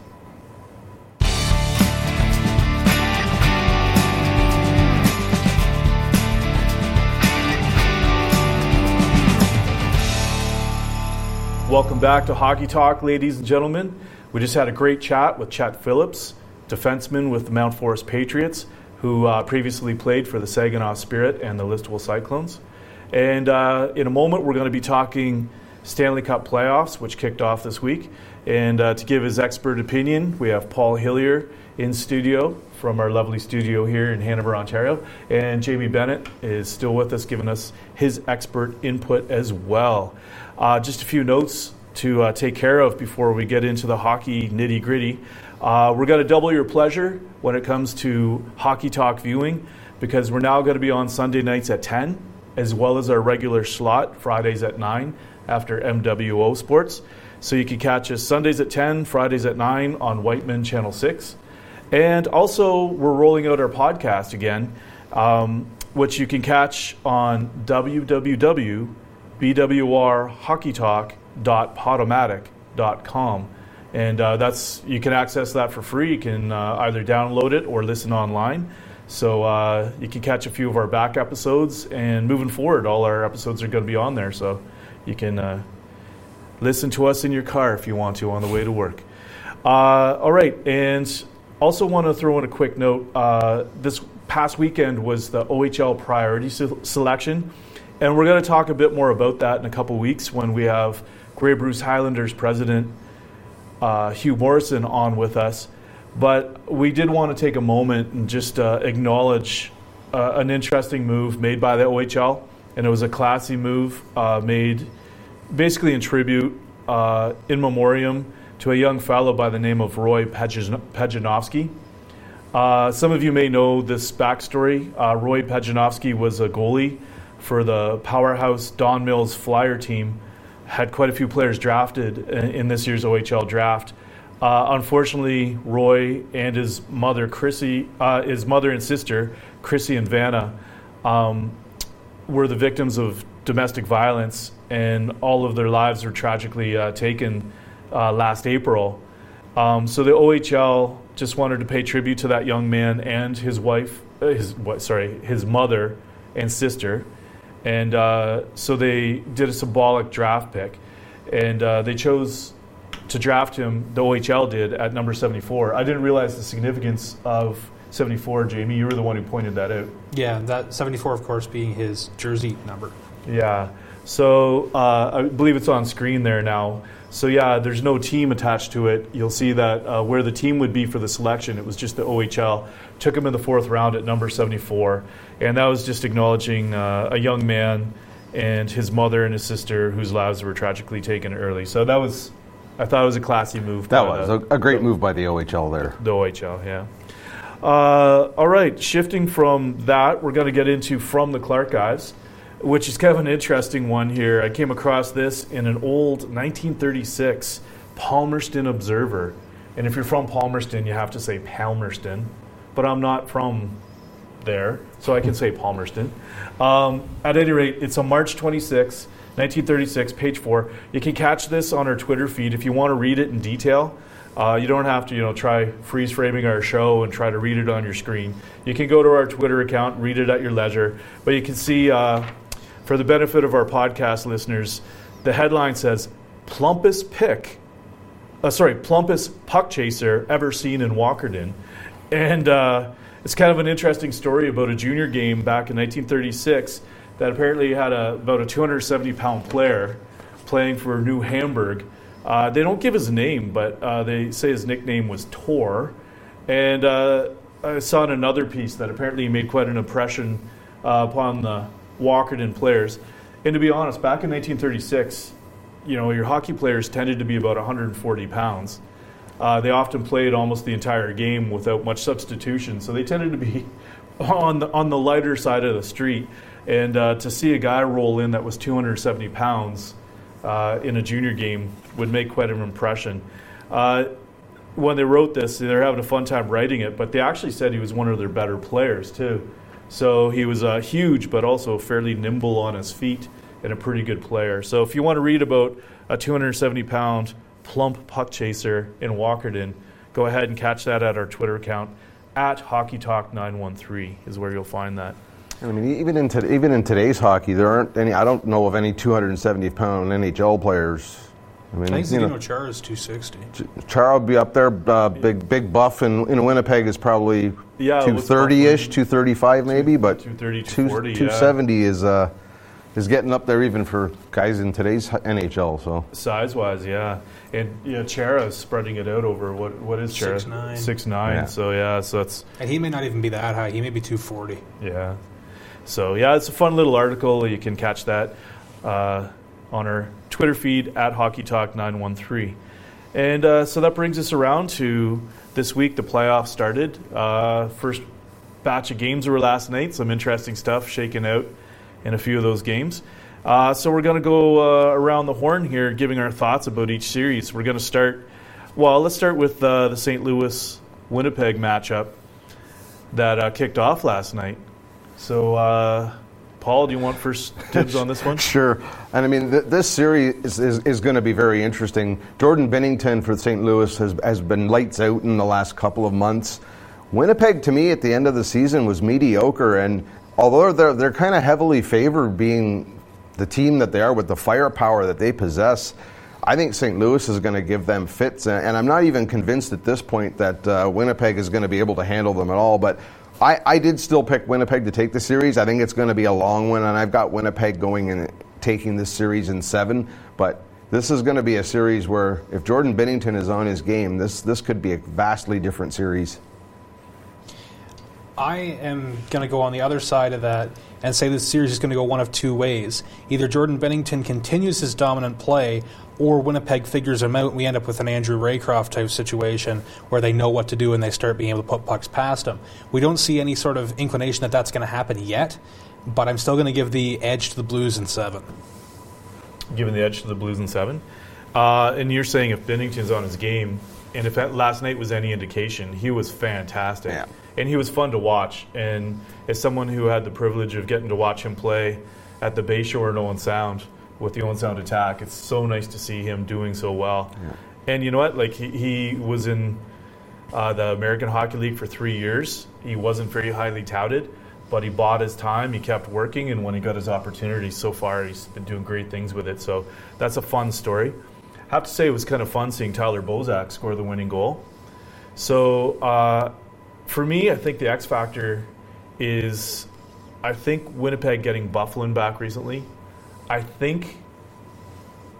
Speaker 1: Welcome back to Hockey Talk, ladies and gentlemen. We just had a great chat with Chet Phillips, defenseman with the Mount Forest Patriots, who uh, previously played for the Saginaw Spirit and the Listowel Cyclones. And uh, in a moment, we're going to be talking Stanley Cup playoffs, which kicked off this week. And uh, to give his expert opinion, we have Paul Hillier in studio from our lovely studio here in Hanover, Ontario. And Jamie Bennett is still with us, giving us his expert input as well. Uh, just a few notes to uh, take care of before we get into the hockey nitty gritty. Uh, we're going to double your pleasure when it comes to hockey talk viewing because we're now going to be on Sunday nights at 10, as well as our regular slot Fridays at 9 after MWO Sports. So you can catch us Sundays at 10, Fridays at 9 on Wightman Channel 6. And also, we're rolling out our podcast again, um, which you can catch on www bwrhockeytalk.podomatic.com. And uh, that's you can access that for free. You can uh, either download it or listen online. So uh, you can catch a few of our back episodes. And moving forward, all our episodes are going to be on there. So you can uh, listen to us in your car if you want to on the way to work. Uh, all right, and also want to throw in a quick note. Uh, this past weekend was the OHL priority se- selection. And we're going to talk a bit more about that in a couple weeks when we have Grey Bruce Highlanders president uh, Hugh Morrison on with us. But we did want to take a moment and just uh, acknowledge uh, an interesting move made by the OHL. And it was a classy move uh, made basically in tribute, uh, in memoriam, to a young fellow by the name of Roy Pejcinovski. Uh, some of you may know this backstory. Roy Pejcinovski was a goalie for the powerhouse Don Mills Flyer team. Had quite a few players drafted in this year's OHL draft. Uh, unfortunately, Roy and his mother, Chrissy, uh, his mother and sister, Chrissy and Vanna, um, were the victims of domestic violence, and all of their lives were tragically uh, taken uh, last April. Um, so the OHL just wanted to pay tribute to that young man and his wife, uh, his what, sorry, his mother and sister. And uh, so they did a symbolic draft pick. And uh, they chose to draft him, the OHL did, at number 74. I didn't realize the significance of 74, Jamie. You were the one who pointed that out.
Speaker 2: Yeah, that 74, of course, being his jersey number.
Speaker 1: Yeah. So uh, I believe it's on screen there now. So yeah, there's no team attached to it. You'll see that uh, where the team would be for the selection, it was just the OHL. Took him in the fourth round at number 74, and that was just acknowledging uh, a young man and his mother and his sister whose lives were tragically taken early. So that was, I thought it was a classy move.
Speaker 4: That was the, a, great the, move by the OHL there.
Speaker 1: The OHL, yeah. Uh, all right, shifting from that, we're going to get into from the Clarkives which is kind of an interesting one here. I came across this in an old 1936 Palmerston Observer. And if you're from Palmerston, you have to say Palmerston. But I'm not from there, so I can say Palmerston. Um, at any rate, it's on March 26, 1936, page four. You can catch this on our Twitter feed if you want to read it in detail. Uh, you don't have to, you know, try freeze framing our show and try to read it on your screen. You can go to our Twitter account, read it at your leisure. But you can see uh, for the benefit of our podcast listeners, the headline says plumpest pick, uh, sorry, plumpest puck chaser ever seen in Walkerton. And uh, it's kind of an interesting story about a junior game back in 1936 that apparently had a, about a 270 pound player playing for New Hamburg. Uh, they don't give his name, but uh, they say his nickname was Tor. And uh, I saw in another piece that apparently he made quite an impression uh, upon the Walkerton players. And to be honest, back in 1936, you know, your hockey players tended to be about 140 pounds. Uh, they often played almost the entire game without much substitution, so they tended to be on the, on the lighter side of the street. And uh, to see a guy roll in that was 270 pounds uh, in a junior game would make quite an impression. Uh, when they wrote this, they're having a fun time writing it, but they actually said he was one of their better players too. So he was uh, huge, but also fairly nimble on his feet and a pretty good player. So if you want to read about a 270 pound plump puck chaser in Walkerton, go ahead and catch that at our Twitter account at Hockey Talk 913 is where you'll find that.
Speaker 4: I mean, even in to, even in today's hockey, there aren't any. I don't know of any 270 pound NHL players. I mean,
Speaker 2: I think
Speaker 4: you know,
Speaker 2: Zdeno Chara is 260.
Speaker 4: Chara would be up there. Uh, big big buff, and in Winnipeg is probably
Speaker 1: Yeah,
Speaker 4: 230 ish, 235 maybe, but
Speaker 1: 230,
Speaker 4: two-
Speaker 1: 240, yeah.
Speaker 4: 270 is uh, is getting up there even for guys in today's NHL. So
Speaker 1: Size wise, yeah. And yeah, Chara is spreading it out over what what is Chara?
Speaker 2: 6'9".
Speaker 1: Six nine.
Speaker 4: Yeah.
Speaker 1: So yeah, so that's
Speaker 2: And he may not even be that high. He may be 240.
Speaker 1: Yeah. So yeah, it's a fun little article. You can catch that uh, on our Twitter feed at Hockey Talk nine one three, and uh, so that brings us around to this week. The playoffs started. Uh, first batch of games were last night. Some interesting stuff shaking out in a few of those games. Uh, so we're going to go uh, around the horn here, giving our thoughts about each series. We're going to start. Well, let's start with uh, the St. Louis Winnipeg matchup that uh, kicked off last night. So, uh, Paul, do you want first dibs on this one?
Speaker 4: Sure. And I mean, th- this series is, is, is going to be very interesting. Jordan Binnington for St. Louis has, has been lights out in the last couple of months. Winnipeg, to me, at the end of the season was mediocre. And although they're, they're kind of heavily favored being the team that they are with the firepower that they possess, I think St. Louis is going to give them fits. And, I'm not even convinced at this point that uh, Winnipeg is going to be able to handle them at all. But I, I did still pick Winnipeg to take the series. I think it's going to be a long one, and I've got Winnipeg going and taking this series in seven. But this is going to be a series where if Jordan Binnington is on his game, this this could be a vastly different series.
Speaker 2: I am going to go on the other side of that and say this series is going to go one of two ways. Either Jordan Binnington continues his dominant play, or Winnipeg figures him out and we end up with an Andrew Raycroft type situation where they know what to do and they start being able to put pucks past him. We don't see any sort of inclination that that's going to happen yet, but I'm still going to give the edge to the Blues in seven.
Speaker 1: Giving the edge to the Blues in seven. Uh, and you're saying if Binnington's on his game, and if that last night was any indication, he was fantastic.
Speaker 4: Yeah.
Speaker 1: And he was fun to watch. And as someone who had the privilege of getting to watch him play at the Bayshore in Owen Sound with the Owen Sound attack, it's so nice to see him doing so well. And you know what? Like he, he was in uh, the American Hockey League for three years. He wasn't very highly touted, but he bought his time. He kept working, and when he got his opportunity, so far he's been doing great things with it. So that's a fun story. I have to say it was kind of fun seeing Tyler Bozak score the winning goal. So uh, for me, I think the X factor is I think Winnipeg getting Byfuglien back recently. I think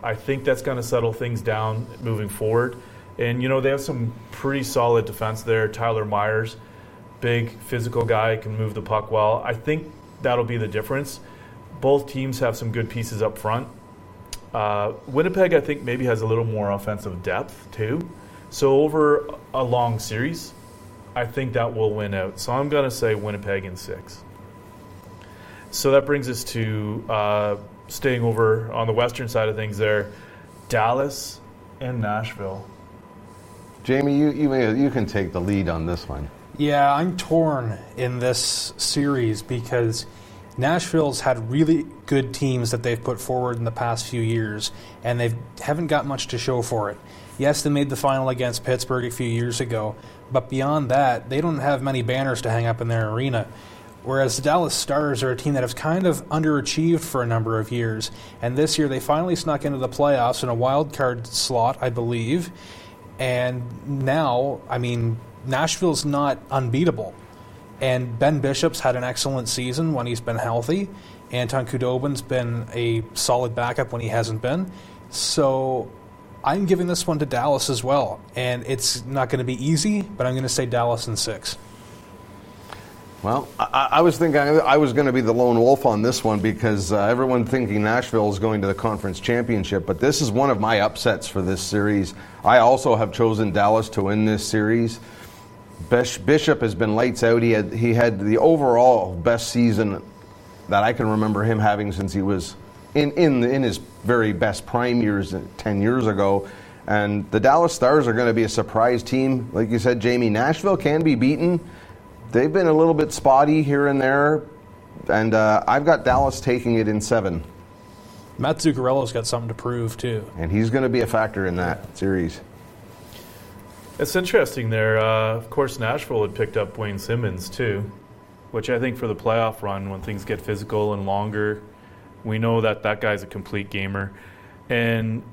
Speaker 1: I think that's going to settle things down moving forward. And you know they have some pretty solid defense there. Tyler Myers, big physical guy, can move the puck well. I think that'll be the difference. Both teams have some good pieces up front. Uh, Winnipeg, I think, maybe has a little more offensive depth too. So over a long series, I think that will win out. So I'm going to say Winnipeg in six. So that brings us to uh, staying over on the western side of things there, Dallas and Nashville.
Speaker 4: Jamie, you you, may, you can take the lead on this one.
Speaker 2: Yeah, I'm torn in this series because Nashville's had really good teams that they've put forward in the past few years, and they haven't got much to show for it. Yes, they made the final against Pittsburgh a few years ago, but beyond that, they don't have many banners to hang up in their arena. Whereas the Dallas Stars are a team that has kind of underachieved for a number of years, and this year they finally snuck into the playoffs in a wild card slot, I believe. And now, I mean, Nashville's not unbeatable. And Ben Bishop's had an excellent season when he's been healthy. Anton Khudobin's been a solid backup when he hasn't been. So I'm giving this one to Dallas as well. And it's not going to be easy, but I'm going to say Dallas in six.
Speaker 4: Well, I, I was thinking I was going to be the lone wolf on this one because uh, everyone thinking Nashville is going to the conference championship, but this is one of my upsets for this series. I also have chosen Dallas to win this series. Bishop has been lights out. He had he had the overall best season that I can remember him having since he was in in in his very best prime years uh, ten years ago. And the Dallas Stars are going to be a surprise team, like you said, Jamie. Nashville can be beaten. they've been a little bit spotty here and there, and uh, I've got Dallas taking it in seven,
Speaker 2: Matt Zuccarello's got something to prove too.
Speaker 4: and he's going to be a factor in that series.
Speaker 1: It's interesting there. Uh, of course, Nashville had picked up Wayne Simmonds too, which I think for the playoff run, when things get physical and longer, we know that that guy's a complete gamer. And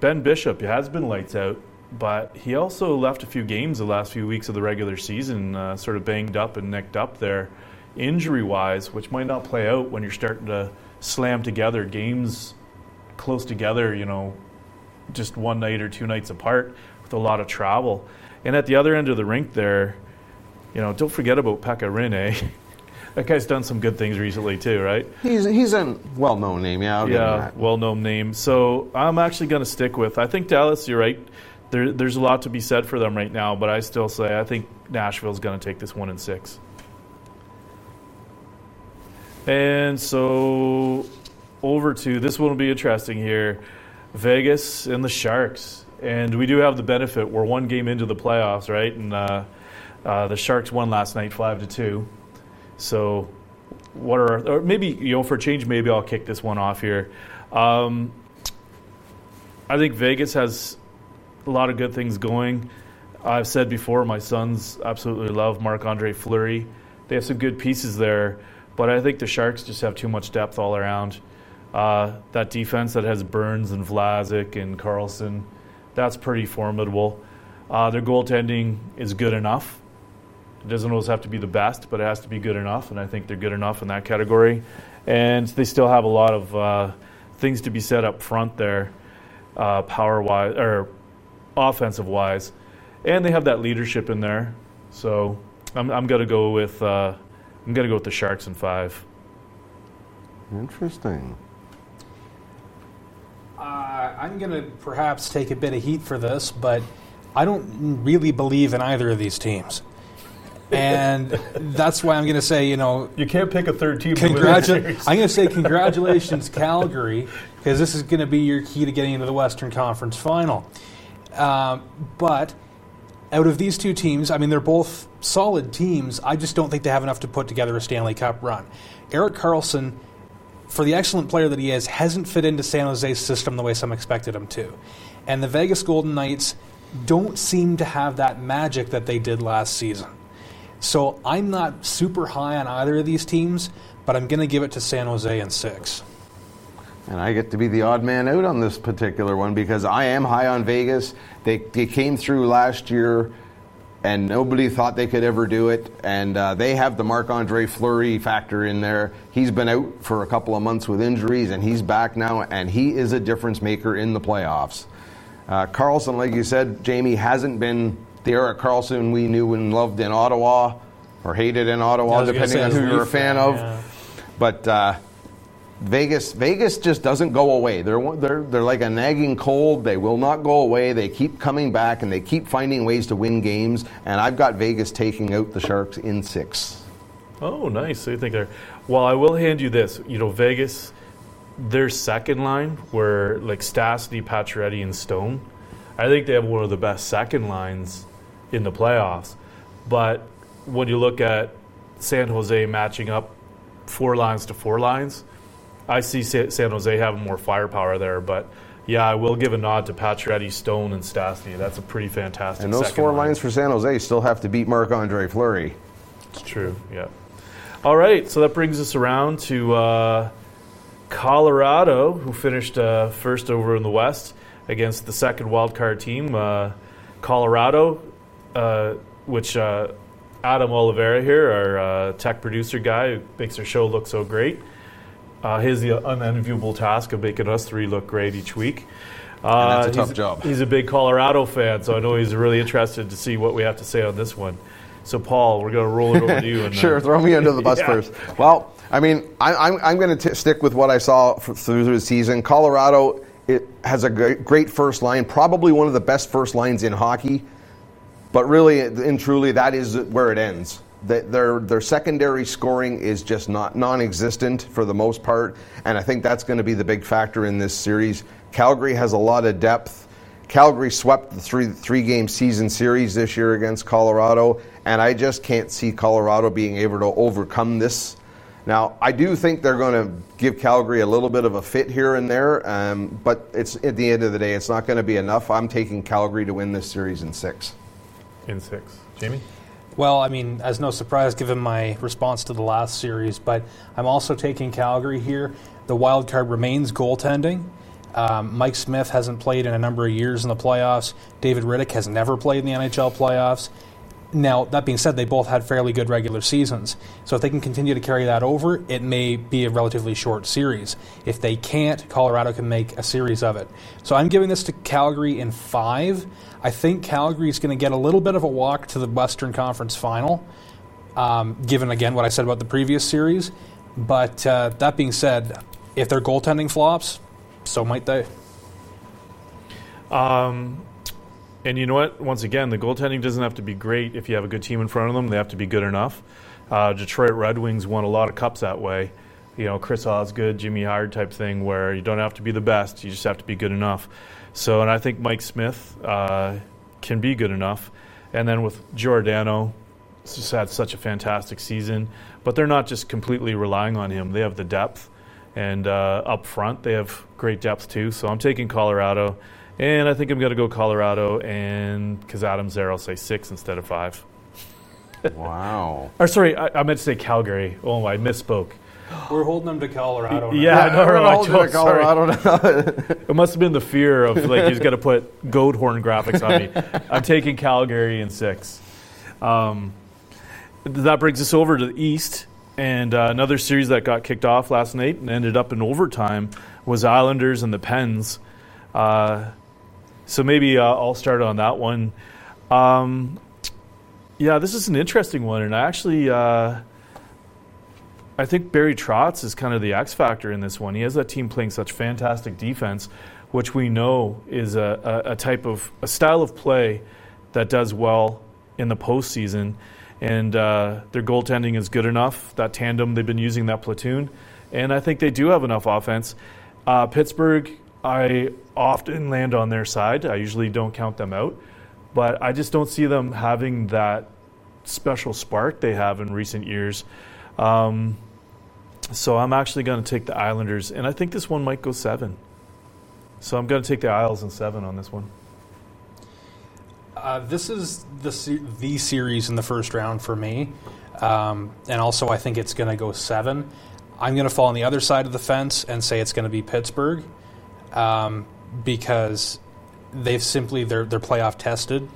Speaker 1: Ben Bishop has been lights out, but he also left a few games the last few weeks of the regular season, uh, sort of banged up and nicked up there, injury wise, which might not play out when you're starting to slam together games close together, you know, just one night or two nights apart with a lot of travel. And at the other end of the rink there, you know, don't forget about Pekka Rinne. that guy's done some good things recently too, right?
Speaker 4: He's he's a well-known name, yeah. I'll
Speaker 1: Yeah, well-known name. So I'm actually going to stick with. I think Dallas. You're right. There, there's a lot to be said for them right now, but I still say I think Nashville's going to take this one in six. And so over to this one will be interesting here. Vegas and the Sharks, and we do have the benefit. We're one game into the playoffs, right? And uh, uh, the Sharks won last night, five to two. So what are or maybe you know for a change maybe I'll kick this one off here. Um, I think Vegas has a lot of good things going. I've said before my sons absolutely love Marc Andre Fleury. They have some good pieces there, but I think the Sharks just have too much depth all around. Uh, that defense that has Burns and Vlasic and Karlsson, that's pretty formidable. Uh, their goaltending is good enough. It doesn't always have to be the best, but it has to be good enough, and I think they're good enough in that category. And they still have a lot of uh, things to be said up front there, uh, power wise or offensive wise, and they have that leadership in there. So I'm, I'm gonna go with uh, I'm gonna go with the Sharks in five.
Speaker 4: Interesting.
Speaker 2: Uh, I'm going to perhaps take a bit of heat for this, but I don't really believe in either of these teams. And that's why I'm going to say, you know,
Speaker 1: You can't pick a third team.
Speaker 2: Congratu- I'm going to say congratulations, Calgary, because this is going to be your key to getting into the Western Conference Final. Um, but out of these two teams, I mean, they're both solid teams. I just don't think they have enough to put together a Stanley Cup run. Erik Karlsson, for the excellent player that he is, hasn't fit into San Jose's system the way some expected him to. And the Vegas Golden Knights don't seem to have that magic that they did last season. So I'm not super high on either of these teams, but I'm going to give it to San Jose in six.
Speaker 4: And I get to be the odd man out on this particular one because I am high on Vegas. They, they came through last year and nobody thought they could ever do it. And uh, they have the Marc Andre Fleury factor in there. He's been out for a couple of months with injuries and he's back now, and he is a difference maker in the playoffs. Uh, Karlsson, like you said, Jamie, hasn't been the Erik Karlsson we knew and loved in Ottawa or hated in Ottawa, depending on who you're a fan
Speaker 2: fan,
Speaker 4: of.
Speaker 2: yeah.
Speaker 4: But uh, Vegas, Vegas just doesn't go away. They're they're they're like a nagging cold. They will not go away. They keep coming back and they keep finding ways to win games. And I've got Vegas taking out the Sharks in six.
Speaker 1: Oh, nice. So you think they're well? I will hand you this. You know, Vegas, their second line were like Stastny, Pacioretty, and Stone. I think they have one of the best second lines in the playoffs. But when you look at San Jose matching up four lines to four lines, I see San Jose having more firepower there. But yeah, I will give a nod to Pacioretty, Stone, and Stastny. That's a pretty fantastic.
Speaker 4: And those four
Speaker 1: line.
Speaker 4: lines for San Jose still have to beat Marc Andre Fleury.
Speaker 1: It's true. Yeah. All right. So that brings us around to uh, Colorado, who finished uh, first over in the West against the second wild card team, uh, Colorado, uh, which uh, Adam Oliveira here, our uh, tech producer guy, who makes our show look so great. Uh, has the unenviable task of making us three look great each week. Uh,
Speaker 4: that's a tough
Speaker 1: he's-
Speaker 4: job.
Speaker 1: He's a big Colorado fan, so I know he's really interested to see what we have to say on this one. So, Paul, we're going to roll it over to you. And,
Speaker 4: Sure, throw me under the bus
Speaker 1: Yeah.
Speaker 4: first. Well, I mean, I, I'm, I'm going to stick with what I saw through the season. Colorado it has a great, great first line, probably one of the best first lines in hockey. But really, and truly, that is where it ends. Their their secondary scoring is just not non-existent for the most part, and I think that's going to be the big factor in this series. Calgary has a lot of depth. Calgary swept the three three game season series this year against Colorado, and I just can't see Colorado being able to overcome this. Now, I do think they're going to give Calgary a little bit of a fit here and there, um, but it's at the end of the day, it's not going to be enough. I'm taking Calgary to win this series in six.
Speaker 1: In six, Jamie.
Speaker 2: Well, I mean, as no surprise given my response to the last series, but I'm also taking Calgary here. The wild card remains goaltending. Um, Mike Smith hasn't played in a number of years in the playoffs. David Rittich has never played in the NHL playoffs. Now, that being said, they both had fairly good regular seasons. So if they can continue to carry that over, it may be a relatively short series. If they can't, Colorado can make a series of it. So I'm giving this to Calgary in five. I think Calgary is going to get a little bit of a walk to the Western Conference final, um, given again what I said about the previous series. But uh, that being said, if their goaltending flops, so might they.
Speaker 1: Um, and you know what? Once again, the goaltending doesn't have to be great if you have a good team in front of them. They have to be good enough. Uh, Detroit Red Wings won a lot of cups that way. You know, Chris Osgood, Jimmy Howard type thing, where you don't have to be the best, you just have to be good enough. So, and I think Mike Smith uh, can be good enough. And then with Giordano, just had such a fantastic season. But they're not just completely relying on him. They have the depth, and uh, up front they have great depth too. So I'm taking Colorado. And I think I'm going to go Colorado, and because Adam's there, I'll say six instead of five.
Speaker 4: Wow.
Speaker 1: Or sorry, I, I meant to say Calgary. Oh, I misspoke.
Speaker 2: We're holding them to Colorado. now.
Speaker 1: Yeah, no,
Speaker 4: We're
Speaker 1: no,
Speaker 4: all
Speaker 1: I
Speaker 4: to. Colorado now.
Speaker 1: It must have been the fear of like he's going to put goat horn graphics on me. I'm taking Calgary in six. Um, that brings us over to the East, and uh, another series that got kicked off last night and ended up in overtime was Islanders and the Pens. Uh, so maybe uh, I'll start on that one. Um, yeah, this is an interesting one, and I actually. Uh, I think Barry Trotz is kind of the X factor in this one. He has that team playing such fantastic defense, which we know is a, a, a type of a style of play that does well in the postseason. And uh, their goaltending is good enough. That tandem they've been using that platoon, and I think they do have enough offense. Uh, Pittsburgh, I often land on their side. I usually don't count them out, but I just don't see them having that special spark they have in recent years. Um, so I'm actually going to take the Islanders, and I think this one might go seven. So I'm going to take the Isles in seven on this one.
Speaker 2: Uh, this is the the series in the first round for me, um, and also I think it's going to go seven. I'm going to fall on the other side of the fence and say it's going to be Pittsburgh, um, because they've simply they're they're playoff tested,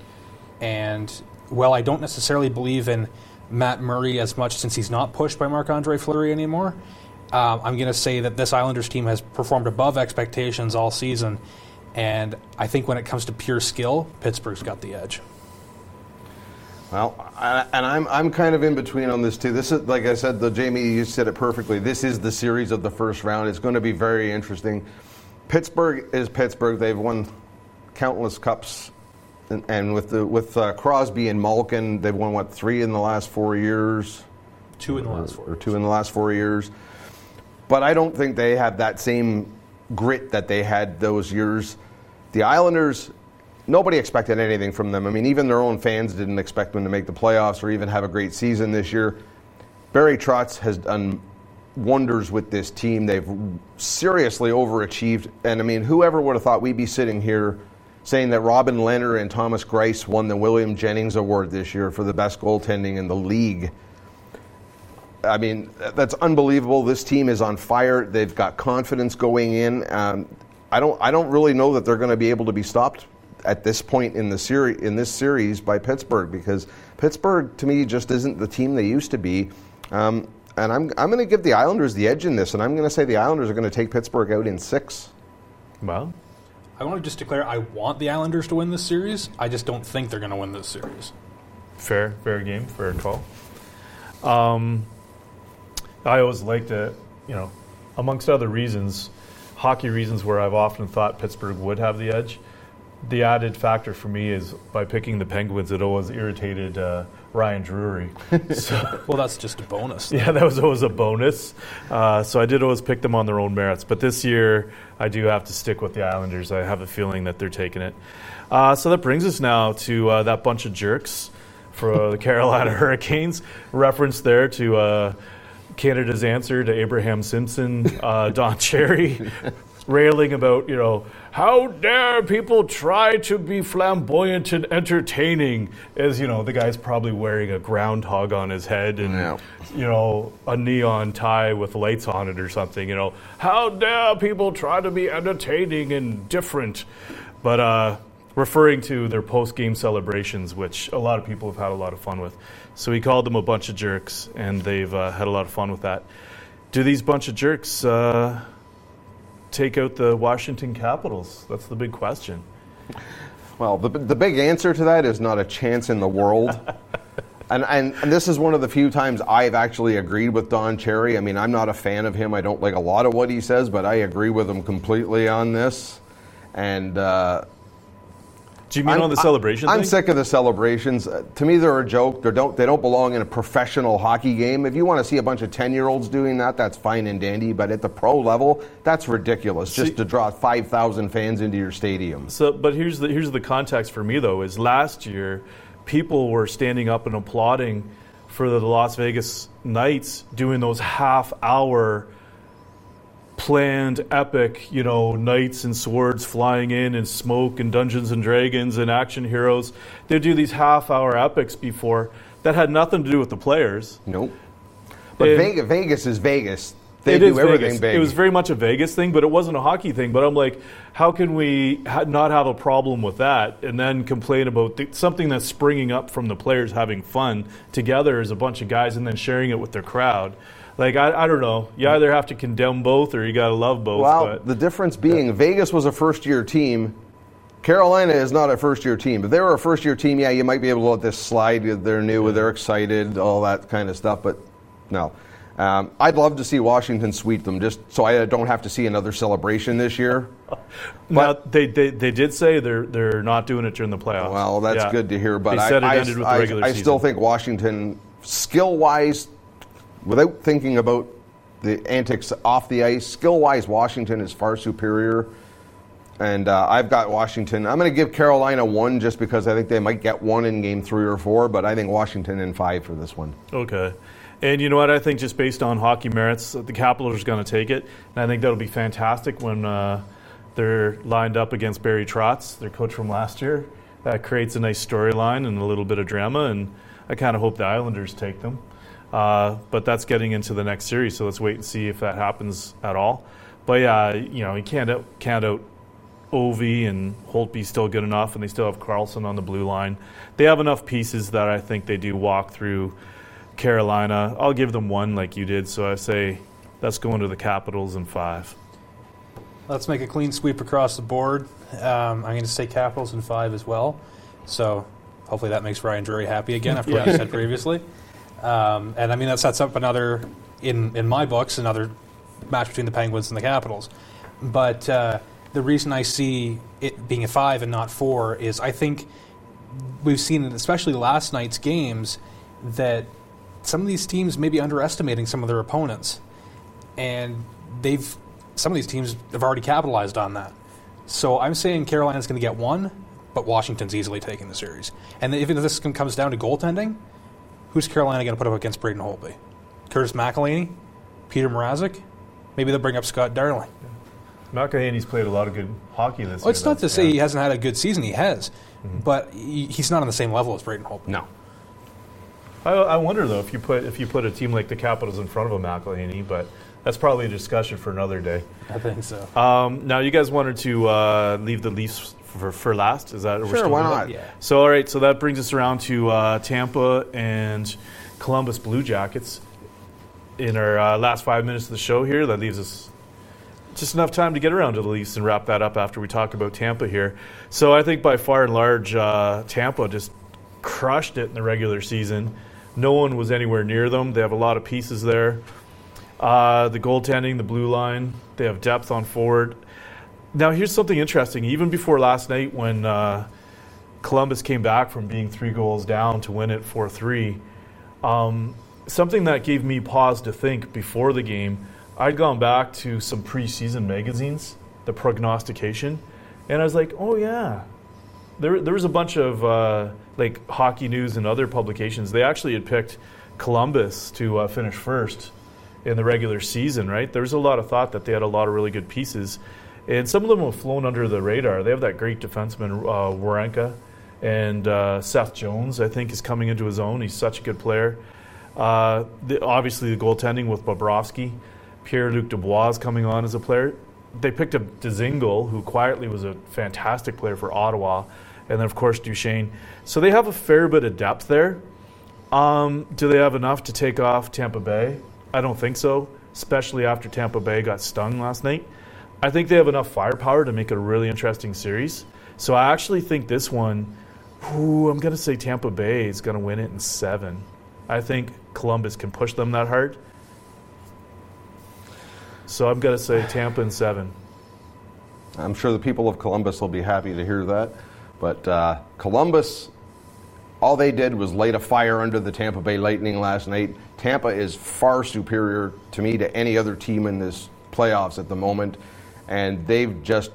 Speaker 2: and well, I don't necessarily believe in Matt Murray as much since he's not pushed by Marc Andre Fleury anymore. Um, I'm going to say that this Islanders team has performed above expectations all season, and I think when it comes to pure skill, Pittsburgh's got the edge.
Speaker 4: Well, I, and I'm I'm kind of in between on this too. This is like I said, the Jamie, you said it perfectly. This is the series of the first round. It's going to be very interesting. Pittsburgh is Pittsburgh. They've won countless cups, and, and with the with uh, Crosby and Malkin, they've won what three in the last four years,
Speaker 2: Two in the last four.
Speaker 4: or two in the last four years. But I don't think they have that same grit that they had those years. The Islanders, nobody expected anything from them. I mean, even their own fans didn't expect them to make the playoffs or even have a great season this year. Barry Trotz has done wonders with this team. They've seriously overachieved. And I mean, whoever would have thought we'd be sitting here saying that Robin Lehner and Thomas Greiss won the William Jennings Award this year for the best goaltending in the league. I mean, that's unbelievable. This team is on fire. They've got confidence going in. Um, I don't. I don't really know that they're going to be able to be stopped at this point in the series in this series by Pittsburgh because Pittsburgh to me just isn't the team they used to be. Um, and I'm I'm going to give the Islanders the edge in this, and I'm going to say the Islanders are going to take Pittsburgh out in six.
Speaker 1: Well,
Speaker 2: I want to just declare I want the Islanders to win this series. I just don't think they're going to win this series.
Speaker 1: fair, fair game, fair call. Um, I always like to, you know, amongst other reasons, hockey reasons where I've often thought Pittsburgh would have the edge. the added factor for me is by picking the Penguins, it always irritated uh, Ryan Drury. so,
Speaker 2: Well, that's just a bonus.
Speaker 1: yeah, that was always a bonus. Uh, so I did always pick them on their own merits. But this year, I do have to stick with the Islanders. I have a feeling that they're taking it. Uh, so that brings us now to uh, that bunch of jerks for the Carolina Hurricanes. Reference there to uh, Canada's answer to Abraham Simpson, uh, Don Cherry, railing about, you know, how dare people try to be flamboyant and entertaining? As, you know, the guy's probably wearing a groundhog on his head and,
Speaker 4: Yeah.
Speaker 1: you know, a neon tie with lights on it or something, you know. How dare people try to be entertaining and different? But, uh, referring to their post game celebrations, which a lot of people have had a lot of fun with. So he called them a bunch of jerks, and they've uh, had a lot of fun with that. Do these bunch of jerks uh, take out the Washington Capitals? That's the big question.
Speaker 4: Well, the, the big answer to that is not a chance in the world. and, and, and this is one of the few times I've actually agreed with Don Cherry. I mean, I'm not a fan of him. I don't like a lot of what he says, but I agree with him completely on this. And uh,
Speaker 1: Do you mean
Speaker 4: I'm-
Speaker 1: on the celebration
Speaker 4: I'm
Speaker 1: thing?
Speaker 4: sick of the celebrations. Uh, to me, they're a joke. They don't. They don't belong in a professional hockey game. If you want to see a bunch of ten-year-olds doing that, that's fine and dandy. But at the pro level, that's ridiculous. Just to draw five thousand fans into your stadium.
Speaker 1: So, but here's the here's the context for me though is last year, people were standing up and applauding for the Las Vegas Knights doing those half hour planned epic, you know, knights and swords flying in and smoke and Dungeons and Dragons and action heroes. They do these half hour epics before that had nothing to do with the players.
Speaker 4: Nope. But Vegas, Vegas is Vegas. They do
Speaker 1: is
Speaker 4: everything
Speaker 1: Vegas.
Speaker 4: big.
Speaker 1: It was very much a Vegas thing, but it wasn't a hockey thing. But I'm like, how can we ha- not have a problem with that and then complain about th- something that's springing up from the players having fun together as a bunch of guys and then sharing it with their crowd? Like, I, I don't know. You either have to condemn both or you got to love both.
Speaker 4: well,
Speaker 1: but
Speaker 4: the difference being Vegas was a first-year team. Carolina is not a first-year team. If they were a first-year team, yeah, you might be able to let this slide. They're new, they're excited, all that kind of stuff. But no, um, I'd love to see Washington sweep them, just so I don't have to see another celebration this year.
Speaker 1: now, they, they, they did say they're, they're not doing it during the playoffs.
Speaker 4: Well, that's
Speaker 1: Yeah.
Speaker 4: good to hear. But I, I, I- I still think Washington, skill-wise, without thinking about the antics off the ice, skill-wise, Washington is far superior. And uh, I've got Washington. I'm going to give Carolina one just because I think they might get one in game three or four, but I think Washington in five for this one.
Speaker 1: Okay. And you know what? I think just based on hockey merits, the Capitals are going to take it. And I think that'll be fantastic when uh, they're lined up against Barry Trotz, their coach from last year. That creates a nice storyline and a little bit of drama. And I kind of hope the Islanders take them. Uh, but that's getting into the next series, so let's wait and see if that happens at all. But yeah, you know, you can't out, can't out Ovi and Holtby's still good enough, and they still have Carlson on the blue line. They have enough pieces that I think they do walk through Carolina. I'll give them one like you did, so I say that's going to the Capitals in five.
Speaker 2: Let's make a clean sweep across the board. Um, I'm going to say Capitals in five as well. So hopefully that makes Ryan Drury happy again after what he said previously. Um, and I mean that sets up another, in in my books, another match between the Penguins and the Capitals. But uh, the reason I see it being a five and not four is I think we've seen, especially last night's games, that some of these teams may be underestimating some of their opponents, and they've some of these teams have already capitalized on that. So I'm saying Carolina's going to get one, but Washington's easily taking the series. And even if this comes down to goaltending, who's Carolina going to put up against Braden Holtby? Curtis McElhinney, Peter Mrazek, maybe they'll bring up Scott Darling.
Speaker 1: McElhinney's played a lot of good hockey this year.
Speaker 2: Well, it's not
Speaker 1: though.
Speaker 2: to say
Speaker 1: Yeah.
Speaker 2: he hasn't had a good season. He has, but he, he's not on the same level as Braden Holtby.
Speaker 4: No.
Speaker 1: I, I wonder though if you put if you put a team like the Capitals in front of a McElhaney, but that's probably a discussion for another day.
Speaker 2: I think so.
Speaker 1: Um, now, you guys wanted to uh, leave the Leafs for, for last. Is that we're
Speaker 4: Sure, why not?
Speaker 2: Yeah.
Speaker 1: So, all right. So that brings us around to uh, Tampa and Columbus Blue Jackets in our uh, last five minutes of the show here. That leaves us just enough time to get around to the Leafs and wrap that up after we talk about Tampa here. So I think by far and large, uh, Tampa just crushed it in the regular season. No one was anywhere near them. They have a lot of pieces there. Uh, the goaltending, the blue line, they have depth on forward. Now here's something interesting. Even before last night, when uh, Columbus came back from being three goals down to win it four three, um, something that gave me pause to think before the game. I'd gone back to some preseason magazines, the prognostication, and I was like, oh yeah, there there was a bunch of uh, like hockey news and other publications. They actually had picked Columbus to uh, finish first in the regular season, right? There was a lot of thought that they had a lot of really good pieces, and some of them have flown under the radar. They have that great defenseman uh, Werenski, and uh, Seth Jones, I think, is coming into his own. He's such a good player. Uh, the, obviously, the goaltending with Bobrovsky, Pierre Luc Dubois is coming on as a player. They picked up Dzingel, who quietly was a fantastic player for Ottawa, and then of course Duchene. So they have a fair bit of depth there. Um, do they have enough to take off Tampa Bay? I don't think so, especially after Tampa Bay got stung last night. I think they have enough firepower to make a really interesting series. So I actually think this one, ooh, I'm going to say Tampa Bay is going to win it in seven. I think Columbus can push them that hard. So I'm going to say Tampa in seven.
Speaker 4: I'm sure the people of Columbus will be happy to hear that. But uh, Columbus, all they did was light a fire under the Tampa Bay Lightning last night. Tampa is far superior to me to any other team in this playoffs at the moment, and they've just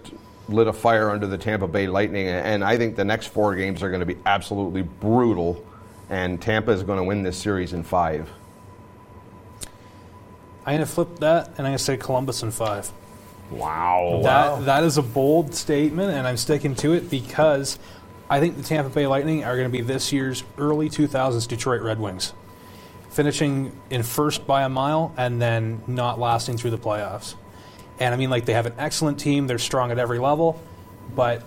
Speaker 4: lit a fire under the Tampa Bay Lightning. And I think the next four games are going to be absolutely brutal, and Tampa is going to win this series in five.
Speaker 2: I'm going to flip that, and I'm going to say Columbus in five.
Speaker 4: Wow.
Speaker 2: That that is a bold statement, and I'm sticking to it because I think the Tampa Bay Lightning are going to be this year's early 2000s Detroit Red Wings, finishing in first by a mile and then not lasting through the playoffs. And I mean, like they have an excellent team; they're strong at every level, but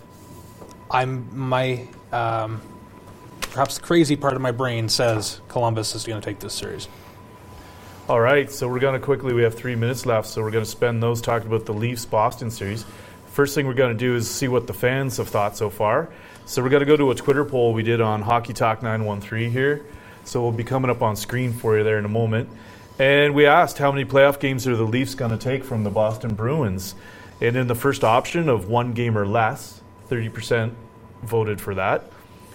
Speaker 2: I'm my um, perhaps the crazy part of my brain says Columbus is going to take this series.
Speaker 1: All right, so we're going to quickly, we have three minutes left, so we're going to spend those talking about the Leafs Boston series. First thing we're going to do is see what the fans have thought so far. So we're going to go to a Twitter poll we did on Hockey Talk 913 here. So we'll be coming up on screen for you there in a moment. And we asked how many playoff games are the Leafs going to take from the Boston Bruins. And in the first option of one game or less, 30% voted for that.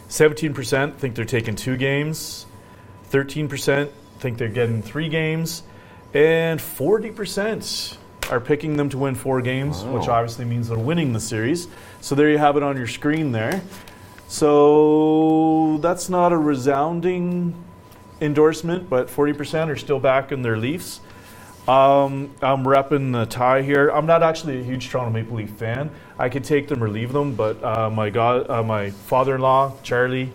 Speaker 1: 17% think they're taking two games. 13% think they're getting three games, and 40% are picking them to win four games,
Speaker 4: Wow.
Speaker 1: which obviously means they're winning the series. So there you have it on your screen there. So that's not a resounding endorsement, but 40% are still back in their Leafs. Um, I'm repping the tie here. I'm not actually a huge Toronto Maple Leaf fan. I could take them or leave them, but uh, my god, uh, my father-in-law Charlie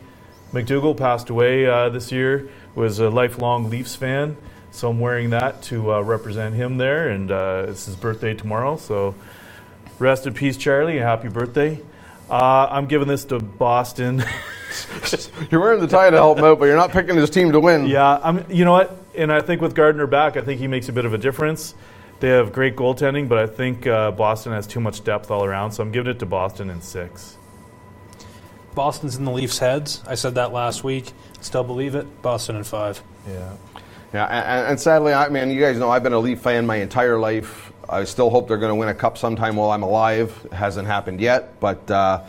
Speaker 1: McDougall passed away uh, this year. Was a lifelong Leafs fan, so I'm wearing that to uh, represent him there. And uh, it's his birthday tomorrow, so rest in peace, Charlie. Happy birthday. Uh, I'm giving this to Boston.
Speaker 4: You're wearing the tie to help him out, but you're not picking his team to win.
Speaker 1: Yeah, I'm. You know what? And I think with Gardiner back, I think he makes a bit of a difference. They have great goaltending, but I think uh, Boston has too much depth all around. So I'm giving it to Boston in six.
Speaker 2: Boston's in the Leafs' heads. I said that last week. Still believe it. Boston in five.
Speaker 1: Yeah.
Speaker 4: Yeah, and, and sadly, I mean, you guys know I've been a Leaf fan my entire life. I still hope they're going to win a cup sometime while I'm alive. It hasn't happened yet, but uh,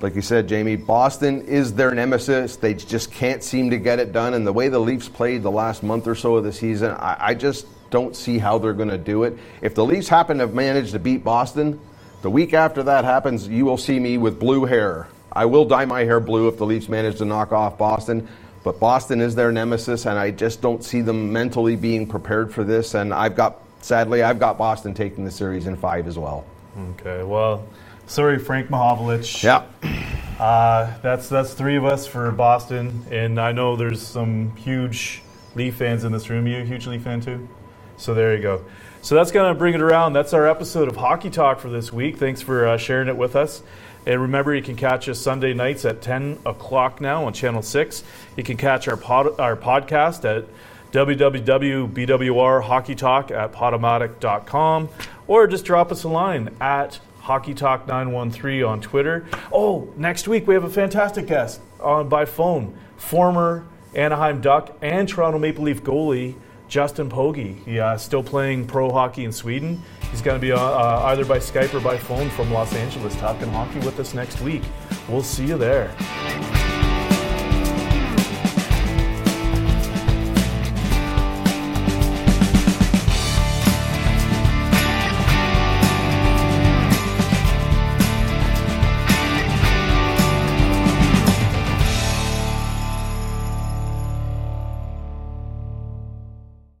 Speaker 4: like you said, Jamie, Boston is their nemesis. They just can't seem to get it done. And the way the Leafs played the last month or so of the season, I, I just don't see how they're going to do it. If the Leafs happen to manage to beat Boston, the week after that happens, you will see me with blue hair. I will dye my hair blue if the Leafs manage to knock off Boston. But Boston is their nemesis, and I just don't see them mentally being prepared for this. And I've got, sadly, I've got Boston taking the series in five as well.
Speaker 1: Okay. Well, sorry, Frank Mahovlich.
Speaker 4: Yeah.
Speaker 1: Uh, that's that's three of us for Boston, and I know there's some huge Leaf fans in this room. You a huge Leaf fan too? So there you go. So that's going to bring it around. That's our episode of Hockey Talk for this week. Thanks for uh, sharing it with us. And remember, you can catch us Sunday nights at 10 o'clock now on Channel 6. You can catch our, pod, our podcast at www.bwrhockeytalk at or just drop us a line at hockeytalk913 on Twitter. Oh, next week we have a fantastic guest on by phone, former Anaheim Duck and Toronto Maple Leaf goalie Justin Pogge. He uh, still playing pro hockey in Sweden. He's going to be uh, uh, either by Skype or by phone from Los Angeles talking hockey with us next week. We'll see you there.